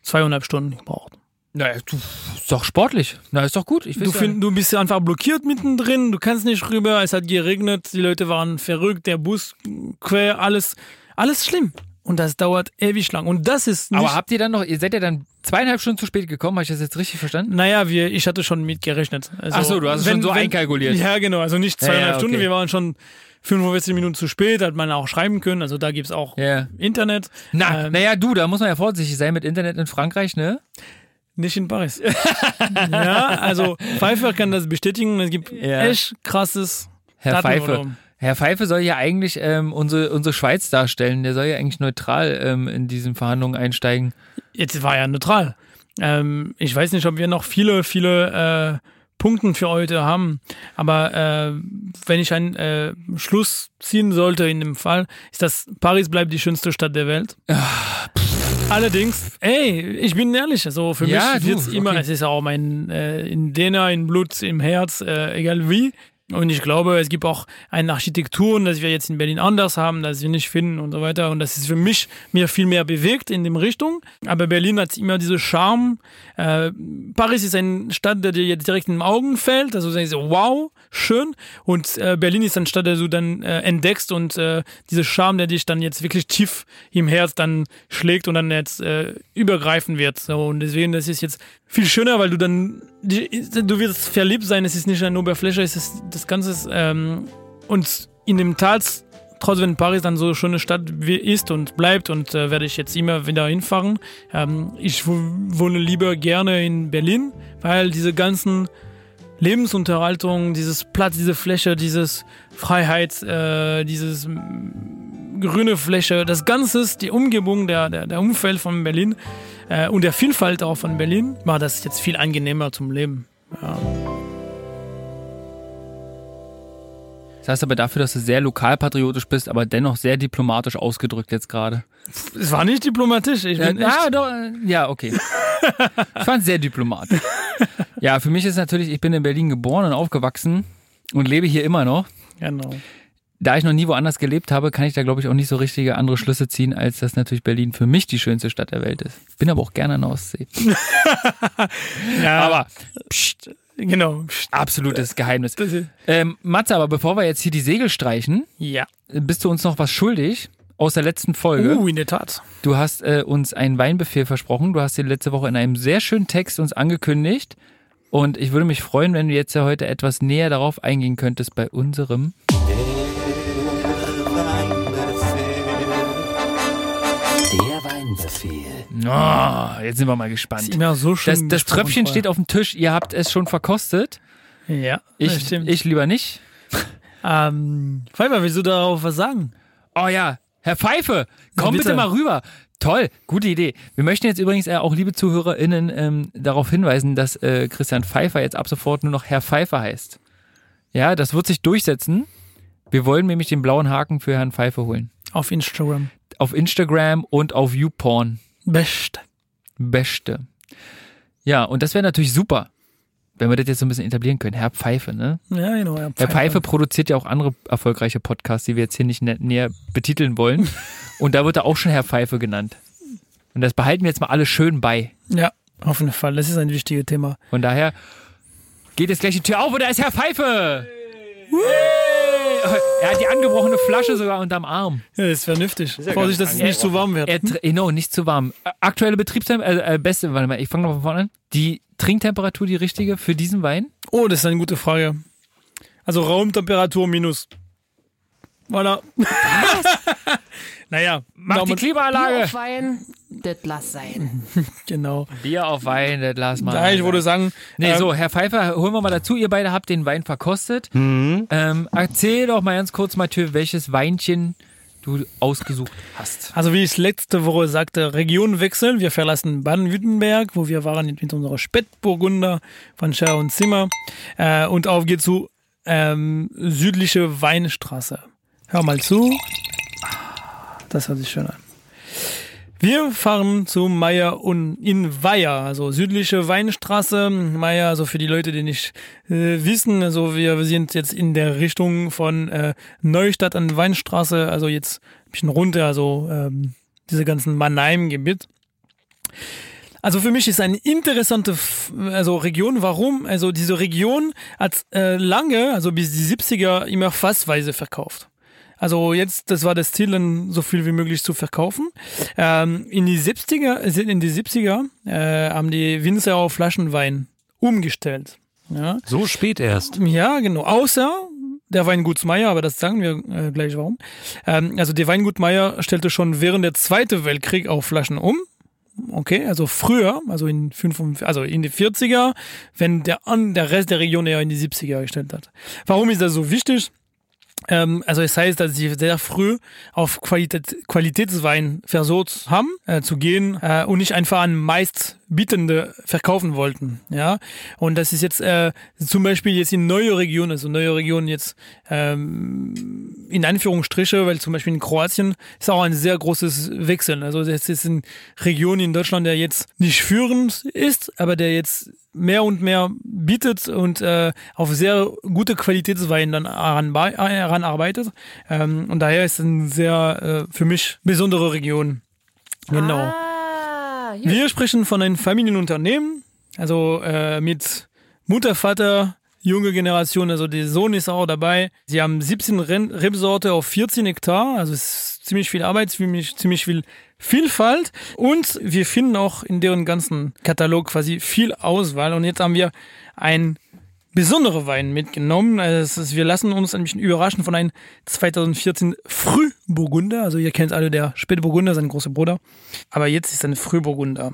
zweieinhalb Stunden gebraucht. Naja, du, ist doch sportlich. Na, ist doch gut. Ich Du, weiß ja- find, du bist einfach blockiert mittendrin, du kannst nicht rüber, es hat geregnet, die Leute waren verrückt, der Bus quer, alles, alles schlimm. Und das dauert ewig lang. Und das ist nicht, Aber habt ihr dann noch, ihr seid ja dann zweieinhalb Stunden zu spät gekommen, habe ich das jetzt richtig verstanden? naja, wir, ich hatte schon mitgerechnet. Also, Ach so, du hast es schon so einkalkuliert. Ja, genau, also nicht zweieinhalb ja, Stunden, okay. wir waren schon 45 Minuten zu spät, hat man auch schreiben können, also da gibt's auch Ja. Internet. Na, Ähm, naja, du, da muss man ja vorsichtig sein mit Internet in Frankreich, ne? Nicht in Paris. ja, also Pfeiffer kann das bestätigen. Es gibt Ja. echt krasses Herr Pfeife. Herr Pfeife soll ja eigentlich ähm, unsere, unsere Schweiz darstellen. Der soll ja eigentlich neutral ähm, in diesen Verhandlungen einsteigen. Jetzt war ja neutral. Ähm, ich weiß nicht, ob wir noch viele, viele äh, Punkten für heute haben. Aber äh, wenn ich einen äh, Schluss ziehen sollte in dem Fall, ist das Paris bleibt die schönste Stadt der Welt. Allerdings, ey, ich bin ehrlich, also für Ja, mich du, wird's immer, okay. es ist auch mein äh, in DNA, in Blut, im Herz, äh, egal wie. Und ich glaube, es gibt auch eine Architektur, das wir jetzt in Berlin anders haben, das wir nicht finden und so weiter. Und das ist für mich mir viel mehr bewegt in dem Richtung. Aber Berlin hat immer diese Charme. Äh, Paris ist eine Stadt, der dir jetzt direkt in den Augen fällt. Also du denkst, wow, schön. Und äh, Berlin ist eine Stadt, der du dann äh, entdeckst und äh, diese Charme, der dich dann jetzt wirklich tief im Herz dann schlägt und dann jetzt äh, übergreifen wird. So, und deswegen, das ist jetzt viel schöner, weil du dann, du wirst verliebt sein. Es ist nicht eine Oberfläche, es ist das Ganze. Ähm, und in dem Tal trotz wenn Paris dann so eine schöne Stadt ist und bleibt und äh, werde ich jetzt immer wieder hinfahren. Ähm, ich wohne lieber gerne in Berlin, weil diese ganzen Lebensunterhaltung, dieses Platz, diese Fläche, dieses Freiheit, äh, dieses grüne Fläche, das Ganze, die Umgebung, der, der, der Umfeld von Berlin äh, und der Vielfalt auch von Berlin, macht das jetzt viel angenehmer zum Leben. Ja. Das heißt aber dafür, dass du sehr lokalpatriotisch bist, aber dennoch sehr diplomatisch ausgedrückt jetzt gerade. Es war nicht diplomatisch. Ich bin ja, ja, doch, ja, okay. *laughs* ich fand es sehr diplomatisch. Ja, für mich ist natürlich, ich bin in Berlin geboren und aufgewachsen und lebe hier immer noch. Genau. Da ich noch nie woanders gelebt habe, kann ich da, glaube ich, auch nicht so richtige andere Schlüsse ziehen, als dass natürlich Berlin für mich die schönste Stadt der Welt ist. Bin aber auch gerne an der Ostsee. *laughs* ja. Aber pst, Genau. Absolutes Geheimnis. Ähm, Matze, aber bevor wir jetzt hier die Segel streichen, ja. bist du uns noch was schuldig aus der letzten Folge. Uh, in der Tat. Du hast äh, uns einen Weinbefehl versprochen. Du hast den letzte Woche in einem sehr schönen Text uns angekündigt. Und ich würde mich freuen, wenn du jetzt ja heute etwas näher darauf eingehen könntest bei unserem. Oh, jetzt sind wir mal gespannt. Ist immer so schön Das, das Tröpfchen steht auf dem Tisch. Ihr habt es schon verkostet. Ja, Ich, stimmt. ich lieber nicht. *laughs* ähm, Pfeiffer, willst du darauf was sagen? Oh ja, Herr Pfeife, komm Ja, bitte. bitte. mal rüber. Toll, gute Idee. Wir möchten jetzt übrigens äh, auch, liebe ZuhörerInnen, ähm, darauf hinweisen, dass äh, Christian Pfeiffer jetzt ab sofort nur noch Herr Pfeiffer heißt. Ja, das wird sich durchsetzen. Wir wollen nämlich den blauen Haken für Herrn Pfeiffer holen. Auf Instagram. Auf Instagram und auf YouPorn. Best. Beste. Ja, und das wäre natürlich super, wenn wir das jetzt so ein bisschen etablieren können. Herr Pfeife, ne? Ja, genau. Ja, Herr Pfeife produziert ja auch andere erfolgreiche Podcasts, die wir jetzt hier nicht nä- näher betiteln wollen. *laughs* Und da wird er auch schon Herr Pfeife genannt. Und das behalten wir jetzt mal alle schön bei. Ja, auf jeden Fall. Das ist ein wichtiges Thema. Von daher geht jetzt gleich die Tür auf und da ist Herr Pfeife. Er hat die angebrochene Flasche sogar unterm Arm. Ja, das ist vernünftig. Vorsicht, dass es nicht zu warm wird. Er, no, nicht zu warm. Aktuelle Betriebstemperatur, äh, äh, beste, warte mal, ich fange noch von vorne an. Die Trinktemperatur, die richtige für diesen Wein? Oh, das ist eine gute Frage. Also Raumtemperatur minus. Voilà. *laughs* naja, Mach die Daumen- Bier Klimaanlage. auf Wein, das lass sein. *laughs* genau. Bier auf Wein, das lass mal. Ja, ich würde sagen, Nee, ähm, so, Herr Pfeiffer, holen wir mal dazu. Ihr beide habt den Wein verkostet. Ähm, erzähl doch mal ganz kurz, Mathieu, welches Weinchen du ausgesucht hast. Also wie ich letzte Woche sagte, Region wechseln. Wir verlassen Baden-Württemberg, wo wir waren mit unserer Spätburgunder von Scher und Zimmer. Äh, und auf geht's zu ähm, südliche Weinstraße. Hör mal zu. Das hört sich schön an. Wir fahren zu Meier und in Weiher, also südliche Weinstraße. Meier, also für die Leute, die nicht äh, wissen, also wir sind jetzt in der Richtung von äh, Neustadt an Weinstraße, also jetzt ein bisschen runter, also ähm, diese ganzen Mannheim-Gebiet. Also für mich ist eine interessante also Region. Warum? Also diese Region hat äh, lange, also bis die 70er, immer fassweise verkauft. Also jetzt, das war das Ziel, dann so viel wie möglich zu verkaufen. Ähm, in die 70er, in die 70er äh, haben die Winzer auf Flaschenwein umgestellt. Ja, So spät erst. ja, genau. Außer der Weingut Meier, aber das sagen wir äh, gleich warum. Ähm, also der Weingut Meier stellte schon während der Zweite Weltkrieg auch Flaschen um. Okay, also früher, also in 55, also in die 40er, wenn der, der Rest der Region eher in die 70er gestellt hat. Warum ist das so wichtig? Ähm, also es heißt, dass sie sehr früh auf Qualität, Qualitätswein versucht haben äh, zu gehen äh, und nicht einfach an meistbietende verkaufen wollten. Ja, und das ist jetzt äh, zum Beispiel jetzt in neue Regionen, also neue Regionen jetzt ähm, in Anführungsstriche, weil zum Beispiel in Kroatien ist auch ein sehr großes Wechsel. Also das ist eine Region in Deutschland, der jetzt nicht führend ist, aber der jetzt mehr und mehr bietet und äh, auf sehr gute Qualitätswein dann äh, heranarbeitet. Ähm, und daher ist es eine sehr äh, für mich besondere Region. Genau. Ah, hier. Wir sprechen von einem Familienunternehmen, also äh, mit Mutter, Vater, junge Generation, also der Sohn ist auch dabei. Sie haben 17 Ren- Rebsorte auf 14 Hektar, also es ist ziemlich viel Arbeit, ziemlich, ziemlich viel Vielfalt und wir finden auch in deren ganzen Katalog quasi viel Auswahl und jetzt haben wir ein besondere Wein mitgenommen. Also es ist, wir lassen uns ein bisschen überraschen von einem 2014 Frühburgunder. Also ihr kennt alle der Spätburgunder, sein großer Bruder. Aber jetzt ist ein Frühburgunder.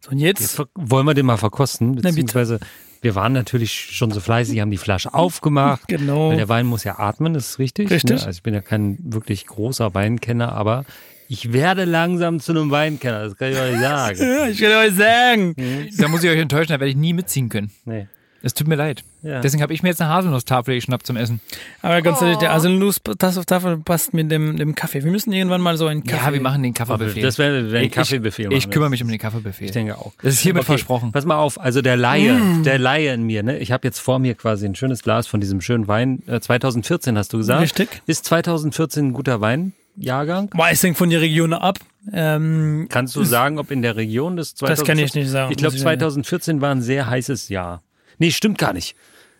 So, und jetzt, Jetzt wollen wir den mal verkosten, beziehungsweise wir waren natürlich schon so fleißig, haben die Flasche *laughs* aufgemacht. Genau. Weil der Wein muss ja atmen, das ist richtig. Richtig. Ne? Also ich bin ja kein wirklich großer Weinkenner, aber ich werde langsam zu einem Weinkenner, das kann ich euch sagen. *laughs* ja, ich will euch sagen, Da muss ich euch enttäuschen, da werde ich nie mitziehen können. Nee. Es tut mir leid. Ja. Deswegen habe ich mir jetzt eine Haselnusstafel geschnappt zum Essen. aber ganz ehrlich, der Haselnuss-Tafel passt mit dem, dem Kaffee. Wir müssen irgendwann mal so einen Kaffee. Ja, wir machen den Kaffeebuffet. Das wäre wär ein Ich- Kaffeebefehl. Ich, ich kümmere mich um den Kaffeebuffet. Ich denke auch. Das ist hiermit versprochen. Pass mal auf, also der Laie, der Laie in mir, ne? Ich habe jetzt vor mir quasi ein schönes Glas von diesem schönen Wein. Äh, 2014 hast du gesagt. Richtig. Ist 2014 ein guter Weinjahrgang? Boah, es hängt von der Region ab. Ähm, Kannst du sagen, ob in der Region des 2014? Das kann ich nicht sagen, Ich glaube, muss ich sagen. 2014 war ein sehr heißes Jahr. Nee, stimmt gar nicht.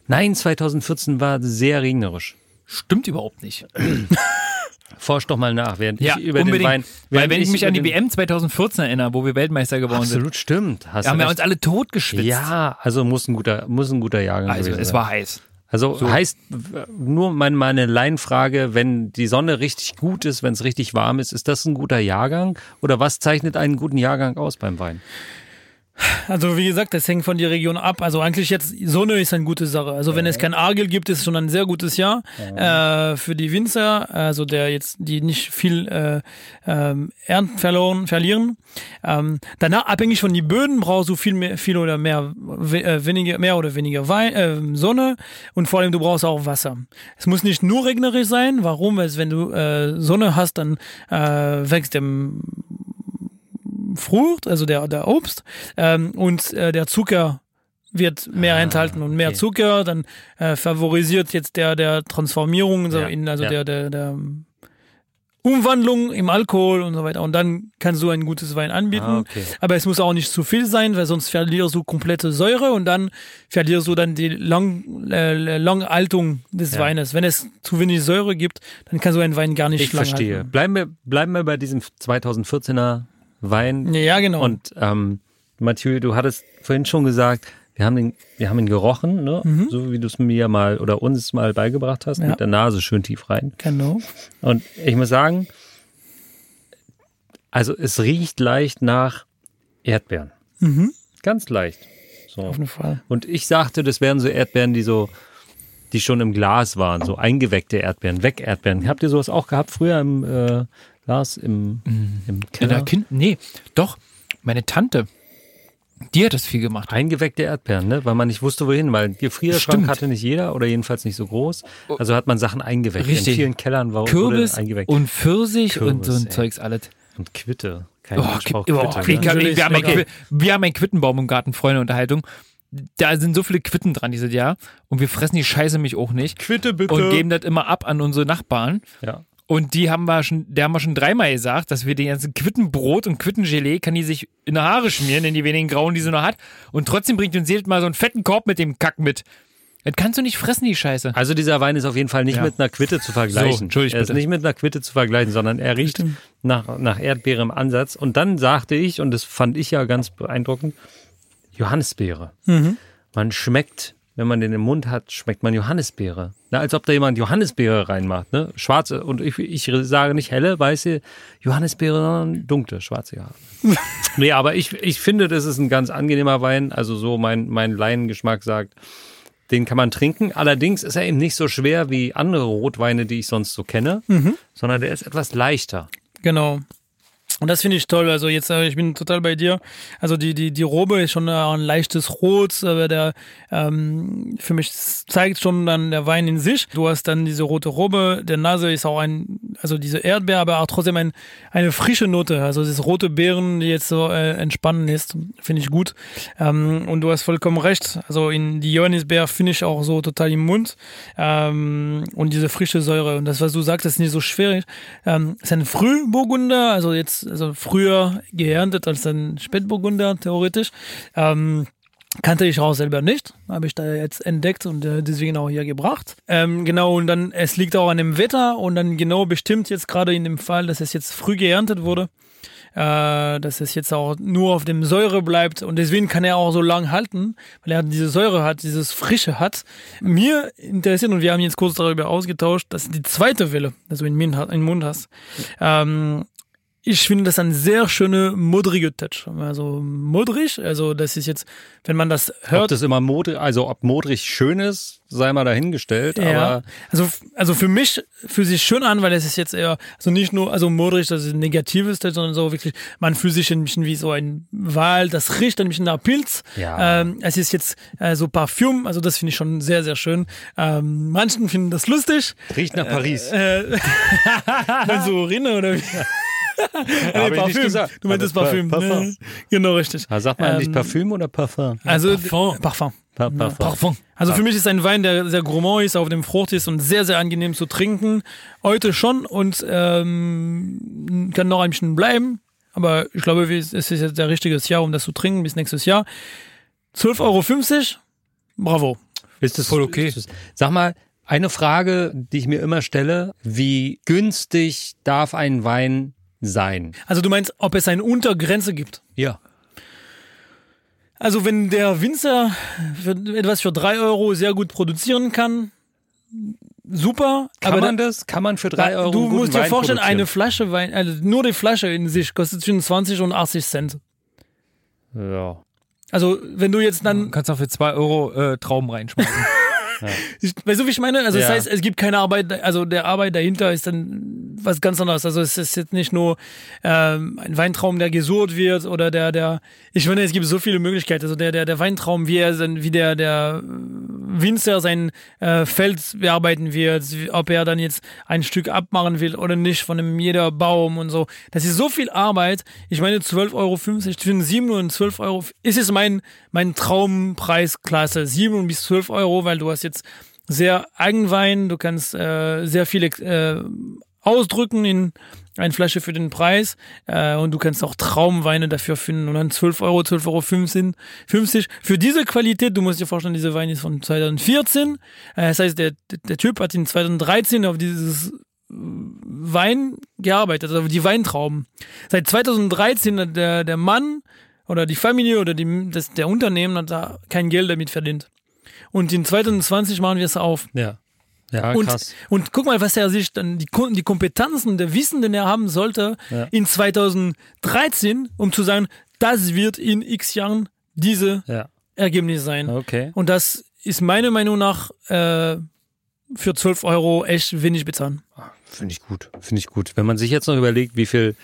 Nein, 2014 war sehr regnerisch. Stimmt überhaupt nicht. *clears throat* Forsch doch mal nach, während Ja, ich über unbedingt. den Wein. Weil wenn ich mich an die WM 2014 erinnere, wo wir Weltmeister geworden Absolut stimmt. Hast sind, haben wir uns alle totgeschwitzt. Ja, also muss ein guter, muss ein guter Jahrgang Also gewesen es sein. war heiß. Also heißt w- nur meine, meine Laienfrage, wenn die Sonne richtig gut ist, wenn es richtig warm ist, ist das ein guter Jahrgang? Oder was zeichnet einen guten Jahrgang aus beim Wein? Also wie gesagt, das hängt von der Region ab. Also eigentlich jetzt Sonne ist eine gute Sache. Also wenn es kein Argel gibt, ist es schon ein sehr gutes Jahr äh, für die Winzer, also der jetzt die nicht viel äh, ähm, Ernten verloren verlieren. Ähm, danach abhängig von den Böden brauchst du viel mehr, viel oder mehr, we, äh, weniger, mehr oder weniger Wein, äh, Sonne und vor allem du brauchst auch Wasser. Es muss nicht nur regnerisch sein. Warum? Weil wenn du äh, Sonne hast, dann äh, wächst dem Frucht, also der, der Obst, ähm, und äh, der Zucker wird mehr enthalten und mehr okay. Zucker, dann äh, favorisiert jetzt der der Transformierung, so Ja, in, also ja. der, der, der Umwandlung im Alkohol und so weiter. Und dann kannst du ein gutes Wein anbieten. Ah, okay. Aber es muss auch nicht zu viel sein, weil sonst verlierst du komplette Säure und dann verlierst du dann die Lang, äh, Langhaltung des Ja. Weines. Wenn es zu wenig Säure gibt, dann kann so ein Wein gar nicht Ich lang verstehe. halten. Bleiben wir, bleiben wir bei diesem 2014er Wein. Ja, genau. Und ähm, Mathieu, du hattest vorhin schon gesagt, wir haben ihn, wir haben ihn gerochen, ne? so wie du es mir mal oder uns mal beigebracht hast, Mhm. Ja. mit der Nase schön tief rein. genau. Und ich muss sagen, also es riecht leicht nach Erdbeeren. Ganz leicht. So. Mhm. Auf jeden Fall. Und ich sagte, das wären so Erdbeeren, die so, die schon im Glas waren, so eingeweckte Erdbeeren, Weg-Erdbeeren. Habt ihr sowas auch gehabt früher im äh, Glas, im, im Ja, Keller? kind, nee, doch. Meine Tante, die hat das viel gemacht. Eingeweckte Erdbeeren, ne? Weil man nicht wusste, wohin, weil Gefrierschrank Stimmt. hatte nicht jeder oder jedenfalls nicht so groß. Also hat man Sachen eingeweckt. Richtig. In vielen Kellern war, Kürbis eingeweckt. und Pfirsich und so Kürbis, ein ey. Zeugs alles. Und Quitte. Kein Oh, Mensch Qui- braucht oh, Quitte, Qui- ne? wir, haben ein wir haben einen Quittenbaum im Garten, Freunde, Unterhaltung. Da sind so viele Quitten dran dieses Jahr und wir fressen die Scheiße mich auch nicht. Quitte bitte. Und geben das immer ab an unsere Nachbarn. ja. Und die haben wir schon, der haben wir schon dreimal gesagt, dass wir den ganzen Quittenbrot und Quittengelee kann die sich in die Haare schmieren, in die wenigen Grauen, die sie noch hat. Und trotzdem bringt uns jedes Mal so einen fetten Korb mit dem Kack mit. Das kannst du nicht fressen, die Scheiße. Also dieser Wein ist auf jeden Fall nicht Ja. mit einer Quitte zu vergleichen. So, entschuldigt er ist bitte. nicht mit einer Quitte zu vergleichen, sondern er riecht nach, nach Erdbeere im Ansatz. Und dann sagte ich, und das fand ich ja ganz beeindruckend, Johannisbeere. Mhm. Man schmeckt, wenn man den im Mund hat, schmeckt man Johannisbeere. Na, als ob da jemand Johannisbeere reinmacht, ne? Schwarze, und ich, ich sage nicht helle, weiße Johannisbeere, sondern dunkle, schwarze Jahre. *laughs* nee, aber ich, ich finde, das ist ein ganz angenehmer Wein. Also so mein, mein Laiengeschmack sagt, den kann man trinken. Allerdings ist er eben nicht so schwer wie andere Rotweine, die ich sonst so kenne, sondern der ist etwas leichter. Genau. Und das finde ich toll. Also jetzt, äh, ich bin total bei dir. Also die, die, die Robe ist schon äh, ein leichtes Rot, aber der ähm, für mich zeigt schon dann der Wein in sich. Du hast dann diese rote Robe, der Nase ist auch ein, also diese Erdbeer, aber auch trotzdem ein, eine frische Note. Also das rote Beeren, die jetzt so äh, entspannen ist, finde ich gut. Ähm, und du hast vollkommen recht. Also in die Johannisbeer finde ich auch so total im Mund. Ähm, und diese frische Säure. Und das, was du sagst, ist nicht so schwierig. Ähm, ist ein Frühburgunder, also jetzt, also früher geerntet als ein Spätburgunder, theoretisch. Ähm, Kannte ich auch selber nicht, habe ich da jetzt entdeckt und äh, deswegen auch hier gebracht. Ähm, genau, und dann, es liegt auch an dem Wetter und dann genau bestimmt jetzt gerade in dem Fall, dass es jetzt früh geerntet wurde. äh, dass es jetzt auch nur auf dem Säure bleibt und deswegen kann er auch so lang halten, weil er diese Säure hat, dieses Frische hat. Mir interessiert und wir haben jetzt kurz darüber ausgetauscht, dass die zweite Welle, also in den Mund, in den Mund hast, ähm, ich finde das ein sehr schöne modrige Touch. Also modrig, also das ist jetzt, wenn man das Ob hört. das immer modrig, also ob modrig schön ist, sei mal dahingestellt, Ja, aber also, also für mich fühlt sich schön an, weil es ist jetzt eher, also nicht nur, also modrig, das ist ein negatives, Touch, sondern so wirklich, man fühlt sich ein bisschen wie so ein Wal, das riecht ein bisschen nach Pilz. Ja. Ähm, es ist jetzt äh, so Parfüm, also das finde ich schon sehr, sehr schön. Ähm, manchen finden das lustig. riecht nach Paris. Äh, *laughs* wenn so Rinne oder wie? *laughs* *laughs* Nicht gesagt. Du meintest Aber Parfüm. Parfum. Ne? Genau, richtig. Da sagt man Ähm, nicht Parfüm oder Parfum? Also Parfum. Parfum. Pa Parfum. Parfum. Also für mich ist ein Wein, der sehr gourmand ist, auf dem Frucht ist und sehr, sehr angenehm zu trinken. Heute schon und ähm, kann noch ein bisschen bleiben. Aber ich glaube, es ist jetzt der richtige Jahr, um das zu trinken, bis nächstes Jahr. 12,50 Euro. Bravo. Ist das Voll okay. Das, sag mal, eine Frage, die ich mir immer stelle, wie günstig darf ein Wein sein? Also du meinst, ob es eine Untergrenze gibt? Ja. Also wenn der Winzer für etwas für drei Euro sehr gut produzieren kann, super. Kann aber man da- das? Kann man für drei Euro Du musst dir Wein vorstellen, eine Flasche Wein, also nur die Flasche in sich kostet zwischen 20 und 80 Cent. Ja. Also wenn du jetzt Du dann, kannst auch für zwei Euro äh, Trauben reinschmeißen. *laughs* weißt du, wie ich meine? Also das heißt, es gibt keine Arbeit, also der Arbeit dahinter ist dann was ganz anderes. Also es ist jetzt nicht nur ähm, ein Weintraum, der gesurrt wird oder der, der, ich meine, es gibt so viele Möglichkeiten. Also der, der, der Weintraum, wie er, sein- wie der, der Winzer sein äh, Feld bearbeiten wird, ob er dann jetzt ein Stück abmachen will oder nicht von einem jeder Baum und so. Das ist so viel Arbeit. Ich meine, 12,50 Euro, zwischen 7 und 12 Euro ist es mein, mein Traumppreisklasse. 7 bis 12 Euro, weil du hast jetzt sehr Eigenwein, du kannst äh, sehr viele äh, ausdrücken in eine Flasche für den Preis äh, und du kannst auch Traumweine dafür finden und dann 12 Euro, 12,50 Euro 15, 50. Für diese Qualität, du musst dir vorstellen, dieser Wein ist von 2014, äh, das heißt, der, der, der Typ hat in 2013 auf dieses Wein gearbeitet, also die Weintrauben. Seit 2013 hat der, der Mann oder die Familie oder die, das, der Unternehmen hat da kein Geld damit verdient. Und in 2020 machen wir es auf. Ja. Ja, Und, krass. und guck mal, was er sich dann, die, die Kompetenzen, der Wissen, den er haben sollte, Ja. in 2013, um zu sagen, das wird in x Jahren diese Ja. Ergebnis sein. Okay. Und das ist meiner Meinung nach äh, für 12 Euro echt wenig bezahlen. Finde ich gut. Finde ich gut. Wenn man sich jetzt noch überlegt, wie viel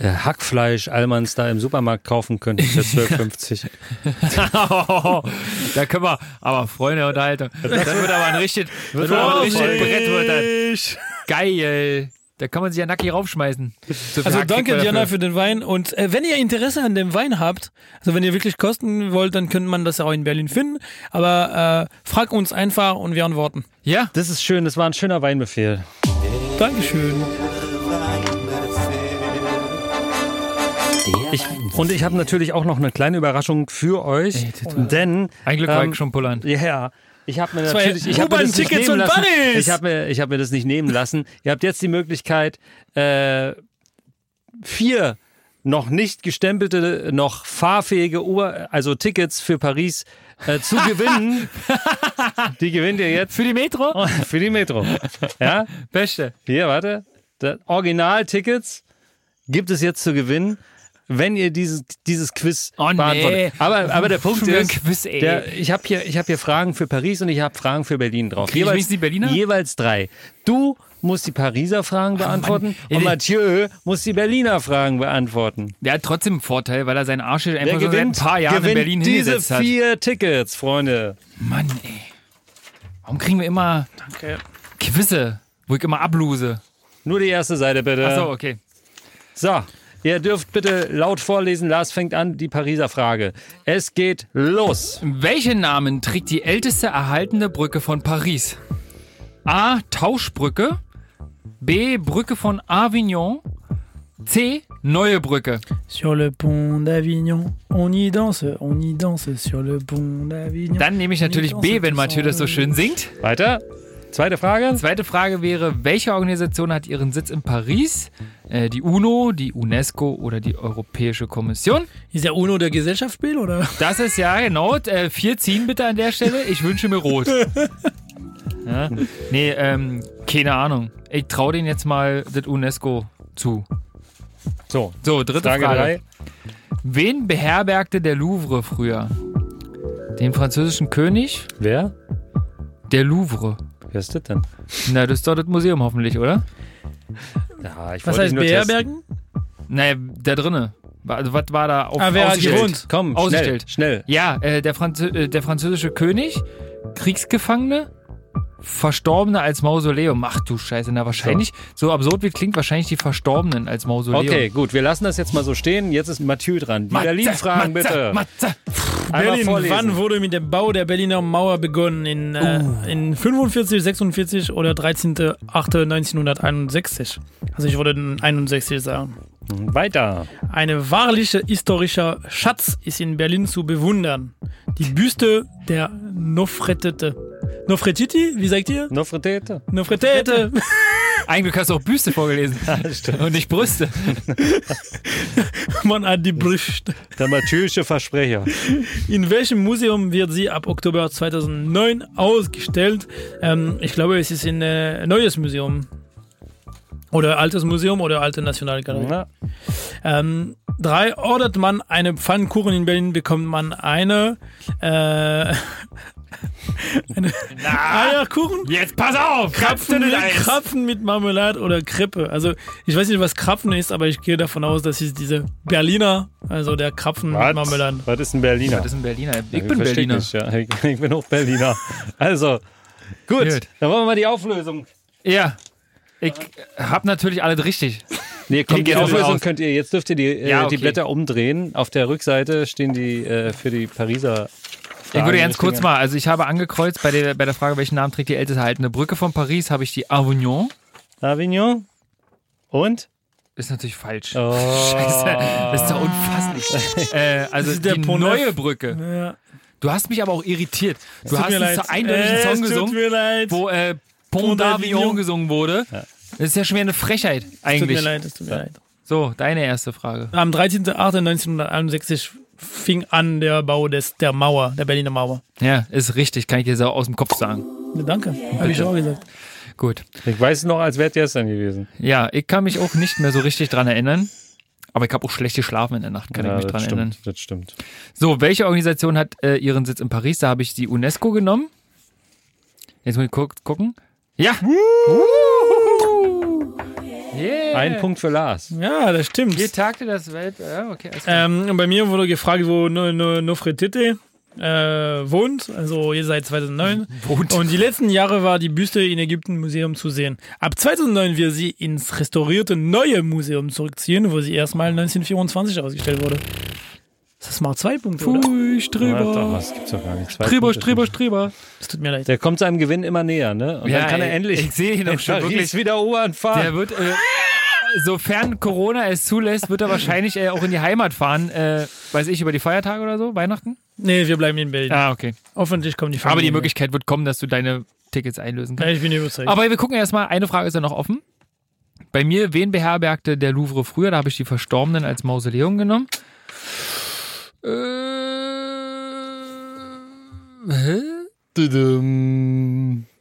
Hackfleisch Allmanns da im Supermarkt kaufen könnte für *laughs* 12,50. *laughs* da können wir, aber Freunde der Unterhaltung. Das wird aber ein richtig, wird aber ein richtig Brett wird. Geil. Da kann man sich ja nackig raufschmeißen. So Also danke Diana dafür. für den Wein und äh, wenn ihr Interesse an dem Wein habt, also wenn ihr wirklich kosten wollt, dann könnte man das auch in Berlin finden, aber äh, frag uns einfach und wir antworten. Ja, Das ist schön. Das war ein schöner Weinbefehl. Dankeschön. Ich, und ich habe natürlich auch noch eine kleine Überraschung für euch, denn ein Glück war ähm, ich schon pullern. Ja, ich habe mir natürlich, ich habe mir das nicht nehmen lassen. Ich habe mir, ich habe mir das nicht nehmen lassen. Ihr habt jetzt die Möglichkeit, äh, vier noch nicht gestempelte, noch fahrfähige, Ober also Tickets für Paris äh, zu *laughs* gewinnen. die gewinnt ihr jetzt Für die Metro? *laughs* für die Metro. Ja, Beste. hier, warte. Original-Tickets gibt es jetzt zu gewinnen, wenn ihr dieses, dieses Quiz Oh, nee. beantwortet. Aber, aber der *laughs* Punkt ist, Quiz, der, ich habe hier, ich hab hier Fragen für Paris und ich habe Fragen für Berlin drauf. Krieg wenigstens die Berliner? Jeweils drei. Du musst die Pariser Fragen beantworten Ey, und Mathieu muss die Berliner Fragen beantworten. Der hat trotzdem einen Vorteil, weil er seinen Arsch einfach Wer so seit ein gewinnt, paar Jahren in gewinnt Berlin diese hat. vier Tickets, Freunde. Mann, ey. Warum kriegen wir immer Danke. Quizze, wo ich immer ablose? Nur die erste Seite bitte. Achso, okay. So, ihr dürft bitte laut vorlesen. Lars fängt an, die Pariser Frage. Es geht los. Welchen Namen trägt die älteste erhaltene Brücke von Paris? A. Tauschbrücke. B. Brücke von Avignon. C. Neue Brücke. Sur le pont d'Avignon, on y danse, on y danse sur le pont d'Avignon. Dann nehme ich natürlich B, wenn Mathieu das so schön singt. Weiter. Zweite Frage. Zweite Frage wäre, welche Organisation hat ihren Sitz in Paris? Äh, die UNO, die UNESCO oder die Europäische Kommission? Ist der UNO der Gesellschaftsspiel oder? Das ist ja genau. Äh, vier ziehen bitte an der Stelle. Ich wünsche mir rot. *laughs* Ja? Nee, ähm, keine Ahnung. Ich traue denen jetzt mal das UNESCO zu. So, So, dritte Frage Frage. Wen beherbergte der Louvre früher? Den französischen König? Wer? Der Louvre. Wer ist das denn? Na, das ist doch das Museum hoffentlich, oder? Ja, ich Was wollte heißt ihn nur beherbergen? Naja, da drinne. Also, was war da auf Ah, wer hat ausgestellt? gewohnt? Komm, Ausgestellt. schnell, schnell. Ja, äh, der, Franzö äh, der französische König, Kriegsgefangene, Verstorbene als Mausoleum. Ach du Scheiße, na wahrscheinlich, so, absurd wie klingt, wahrscheinlich die Verstorbenen als Mausoleum. Okay, gut, wir lassen das jetzt mal so stehen. Jetzt ist Mathieu dran. Die Matze, Berlin-Fragen bitte. Matze. Berlin, vorlesen. wann wurde mit dem Bau der Berliner Mauer begonnen? In, äh, in 45, 46 oder 13.08.1961? Also ich würde 61 sagen. Weiter. Eine wahrliche historischer Schatz ist in Berlin zu bewundern. Die Büste der Nofretete. Nofretiti? Wie sagt ihr? Nofretete. Nofretete. *laughs* Eigentlich hast du auch Büste vorgelesen. Und nicht Brüste. Man hat die Brüste. Der Mathieu'sche Versprecher. In welchem Museum wird sie ab Oktober 2009 ausgestellt? Ähm, ich glaube, es ist in äh, Neues Museum. Oder Altes Museum oder Alte Nationalgalerie. Ja. Ähm, drei, ordert man eine Pfannkuchen in Berlin, bekommt man eine, äh, *laughs* eine Eierkuchen, Jetzt pass auf! Krapfen, mit. Krapfen mit Marmelade oder Krippe. Also ich weiß nicht, was Krapfen ist, aber ich gehe davon aus, dass es diese Berliner, also der Krapfen mit Marmelade. Was ist ein Berliner? Das ist ein Berliner. Ich Ich bin Berliner. Nicht, ja. ich, ich bin auch Berliner. Also, gut. Gut. Dann wollen wir mal die Auflösung. Ja. Ich hab natürlich alles richtig. Nee, komm, Ich die Auflösung könnt ihr, jetzt dürft ihr die, äh, Ja, okay. die Blätter umdrehen. Auf der Rückseite stehen die äh, für die Pariser. Ich würde ganz kurz Fragen- mal, also ich habe angekreuzt bei der, bei der Frage, welchen Namen trägt die älteste erhaltene Brücke von Paris, habe ich die Avignon. Avignon. Und? Ist natürlich falsch. Oh. Scheiße, das ist doch unfasslich. *laughs* äh, also die Pont neue Neuf. Brücke. Ja, Du hast mich aber auch irritiert. Du hast einen leid. so eindeutigen Äh, Song gesungen, wo äh, Pont d'Avignon. gesungen wurde. Das ist ja schon wieder eine Frechheit es tut eigentlich. mir leid, es tut mir leid. So, deine erste Frage. Am 13.08.1961 fing an der Bau des, der Mauer, der Berliner Mauer. Ja, ist richtig, kann ich dir so aus dem Kopf sagen. Ja, danke, habe ich auch gesagt. Gut. Ich weiß es noch, als wäre gestern gewesen. Ja, ich kann mich auch nicht mehr so richtig dran erinnern. Aber ich habe auch schlecht geschlafen in der Nacht, kann ja, ich mich dran das erinnern. stimmt, das stimmt. So, welche Organisation hat äh, ihren Sitz in Paris? Da habe ich die UNESCO genommen. Jetzt muss ich gu gucken. Ja! Woo! Yeah. Ein Punkt für Lars. Ja, das stimmt. Hier tagte das Welt. Ja, okay. alles klar. Ähm, und bei mir wurde gefragt, wo no, no, Nofretete äh, wohnt, also ihr seit 2009. Wohnt. Und die letzten Jahre war die Büste in Ägypten Museum zu sehen. Ab 2009 wird sie ins restaurierte neue Museum zurückziehen, wo sie erstmal 1924 ausgestellt wurde. Das macht zwei Punkte? Pfui, Streber. was gibt's doch gar nicht. Zwei Streber, Punkte. Streber, Streber. Das tut mir leid. Der kommt seinem Gewinn immer näher, ne? Und Ja, dann kann er ey, endlich ich sehe ihn doch in *laughs* schon wirklich. wieder U-Bahn fahren. Der wird, äh, sofern Corona es zulässt, wird er wahrscheinlich äh, auch in die Heimat fahren. Äh, weiß ich, über die Feiertage oder so? Weihnachten? Nee, wir bleiben in Berlin. Ah, okay. Hoffentlich kommen die Aber die. Möglichkeit wird kommen, dass du deine Tickets einlösen Ja, kannst. ich bin überzeugt. Aber wir gucken erstmal, eine Frage ist ja noch offen. Bei mir, wen beherbergte der Louvre früher? Da habe ich die Verstorbenen als Mausoleum genommen. Äh, hä?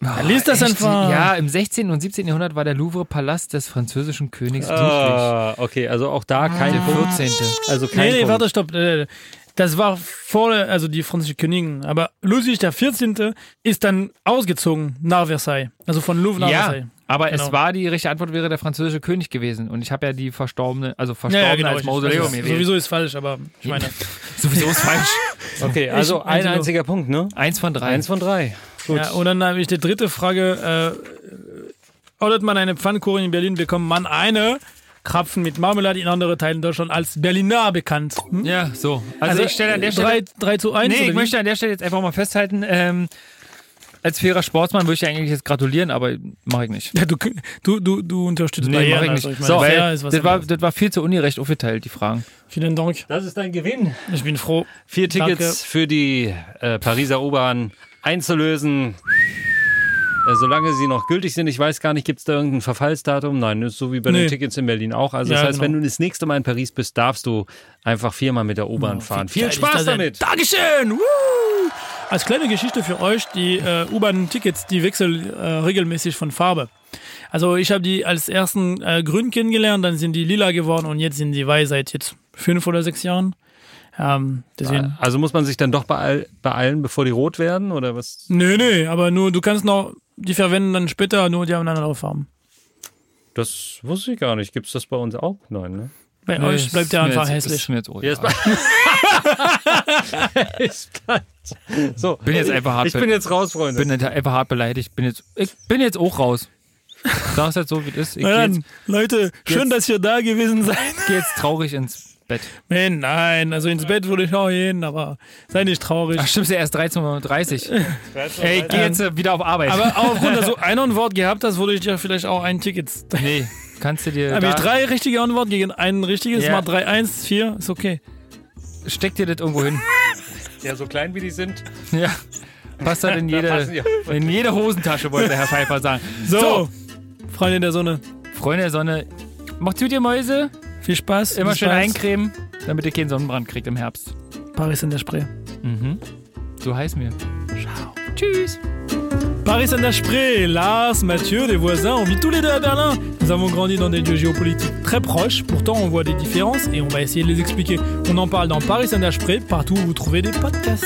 Ja, lies das einfach. Ja, im 16. und 17. Jahrhundert war der Louvre Palast des französischen Königs Ludwig. Ah, okay, also auch da kein Der Punkt. 14. Also kein Nee, nee, Punkt. warte, stopp. Äh, Das war vor, also die französische Königin. Aber Ludwig der 14. ist dann ausgezogen nach Versailles. Also von Louvre nach Ja, Versailles. Aber Genau. es war die richtige Antwort wäre der französische König gewesen. Und ich habe ja die Verstorbene, also Ja, Verstorbene ja, genau. als Mausoleum also, gewählt. Sowieso ist falsch, aber ich meine. *laughs* Sowieso ist falsch. *laughs* Okay, also Ich- ein also- einziger Punkt, ne? Eins von drei. Eins von drei. Gut. Ja, und dann habe ich die dritte Frage. Äh, ordert man eine Pfannkuchen in Berlin, bekommt man eine Krapfen mit Marmelade in anderen Teilen Deutschland als Berliner bekannt. Hm? Ja, so. Also, ich stelle an der Stelle. 3, zu 1. nee, ich wie? möchte an der Stelle jetzt einfach mal festhalten, ähm, als fairer Sportsmann würde ich eigentlich jetzt gratulieren, aber mache ich nicht. Ja, du, du, du, du unterstützt Nee, mache ich also nicht. ich meine, so, weil das, war, das war viel zu ungerecht aufgeteilt, die Fragen. Vielen Dank. Das ist dein Gewinn. Ich bin froh. Vier Tickets Danke. für die äh, Pariser U-Bahn einzulösen. Äh, solange sie noch gültig sind, ich weiß gar nicht, gibt es da irgendein Verfallsdatum? Nein, das ist so wie bei Nee. den Tickets in Berlin auch. Also das Ja, heißt, genau. wenn du das nächste Mal in Paris bist, darfst du einfach viermal mit der U-Bahn fahren. Viel Geil ist Spaß das damit! Dankeschön! Woo! Als kleine Geschichte für euch, die äh, U-Bahn-Tickets, die wechseln äh, regelmäßig von Farbe. Also ich habe die als ersten äh, grün kennengelernt, dann sind die lila geworden und jetzt sind die weiß seit jetzt fünf oder sechs Jahren. Ähm, deswegen. Also muss man sich dann doch beeil beeilen, bevor die rot werden? Oder was? Nö, nö, aber nur, du kannst noch, die verwenden dann später, nur die haben eine andere Farben. Das wusste ich gar nicht. Gibt es das bei uns auch? Nein, ne? Bei Nee, euch bleibt der einfach hässlich. Ist mir jetzt, oh, Jetzt ja. *laughs* *laughs* *laughs* So, Bin jetzt einfach hart Ich bin jetzt raus, Freunde. bin jetzt einfach hart beleidigt. Bin jetzt, ich bin jetzt auch raus. Sag's jetzt so, wie es ist. Ich gehe dann, jetzt, Leute, schön, jetzt- dass ihr da gewesen seid. geh jetzt traurig ins Bett. Nein, nein, also ins Bett würde ich auch gehen, aber sei nicht traurig. Ach, stimmt, ist ja erst 13.30 Uhr. *laughs* Ey, ich geh jetzt äh, wieder auf Arbeit. Aber aufgrund, dass du ein Antwort gehabt hast, würde ich dir vielleicht auch ein Ticket. nee, kannst du dir. Habe ich drei richtige Antworten gegen ein richtiges, Ja. mal drei, eins, vier, ist okay. Steck dir das irgendwo hin. *laughs* Ja, so klein wie die sind. Ja. Passt halt in jede, die in jede Hosentasche, wollte Herr Pfeiffer sagen. So, So. Freunde der Sonne, Freunde der Sonne, macht's gut, ihr Mäuse. viel Spaß. Immer schön bald. eincremen, damit ihr keinen Sonnenbrand kriegt im Herbst. Paris in der Spree. So heiß mir. Ciao. Tschüss. Paris Spree, Lars, Mathieu, des voisins, on vit tous les deux à Berlin. Nous avons grandi dans des lieux géopolitiques très proches, pourtant on voit des différences et on va essayer de les expliquer. On en parle dans Paris Spree, partout où vous trouvez des podcasts.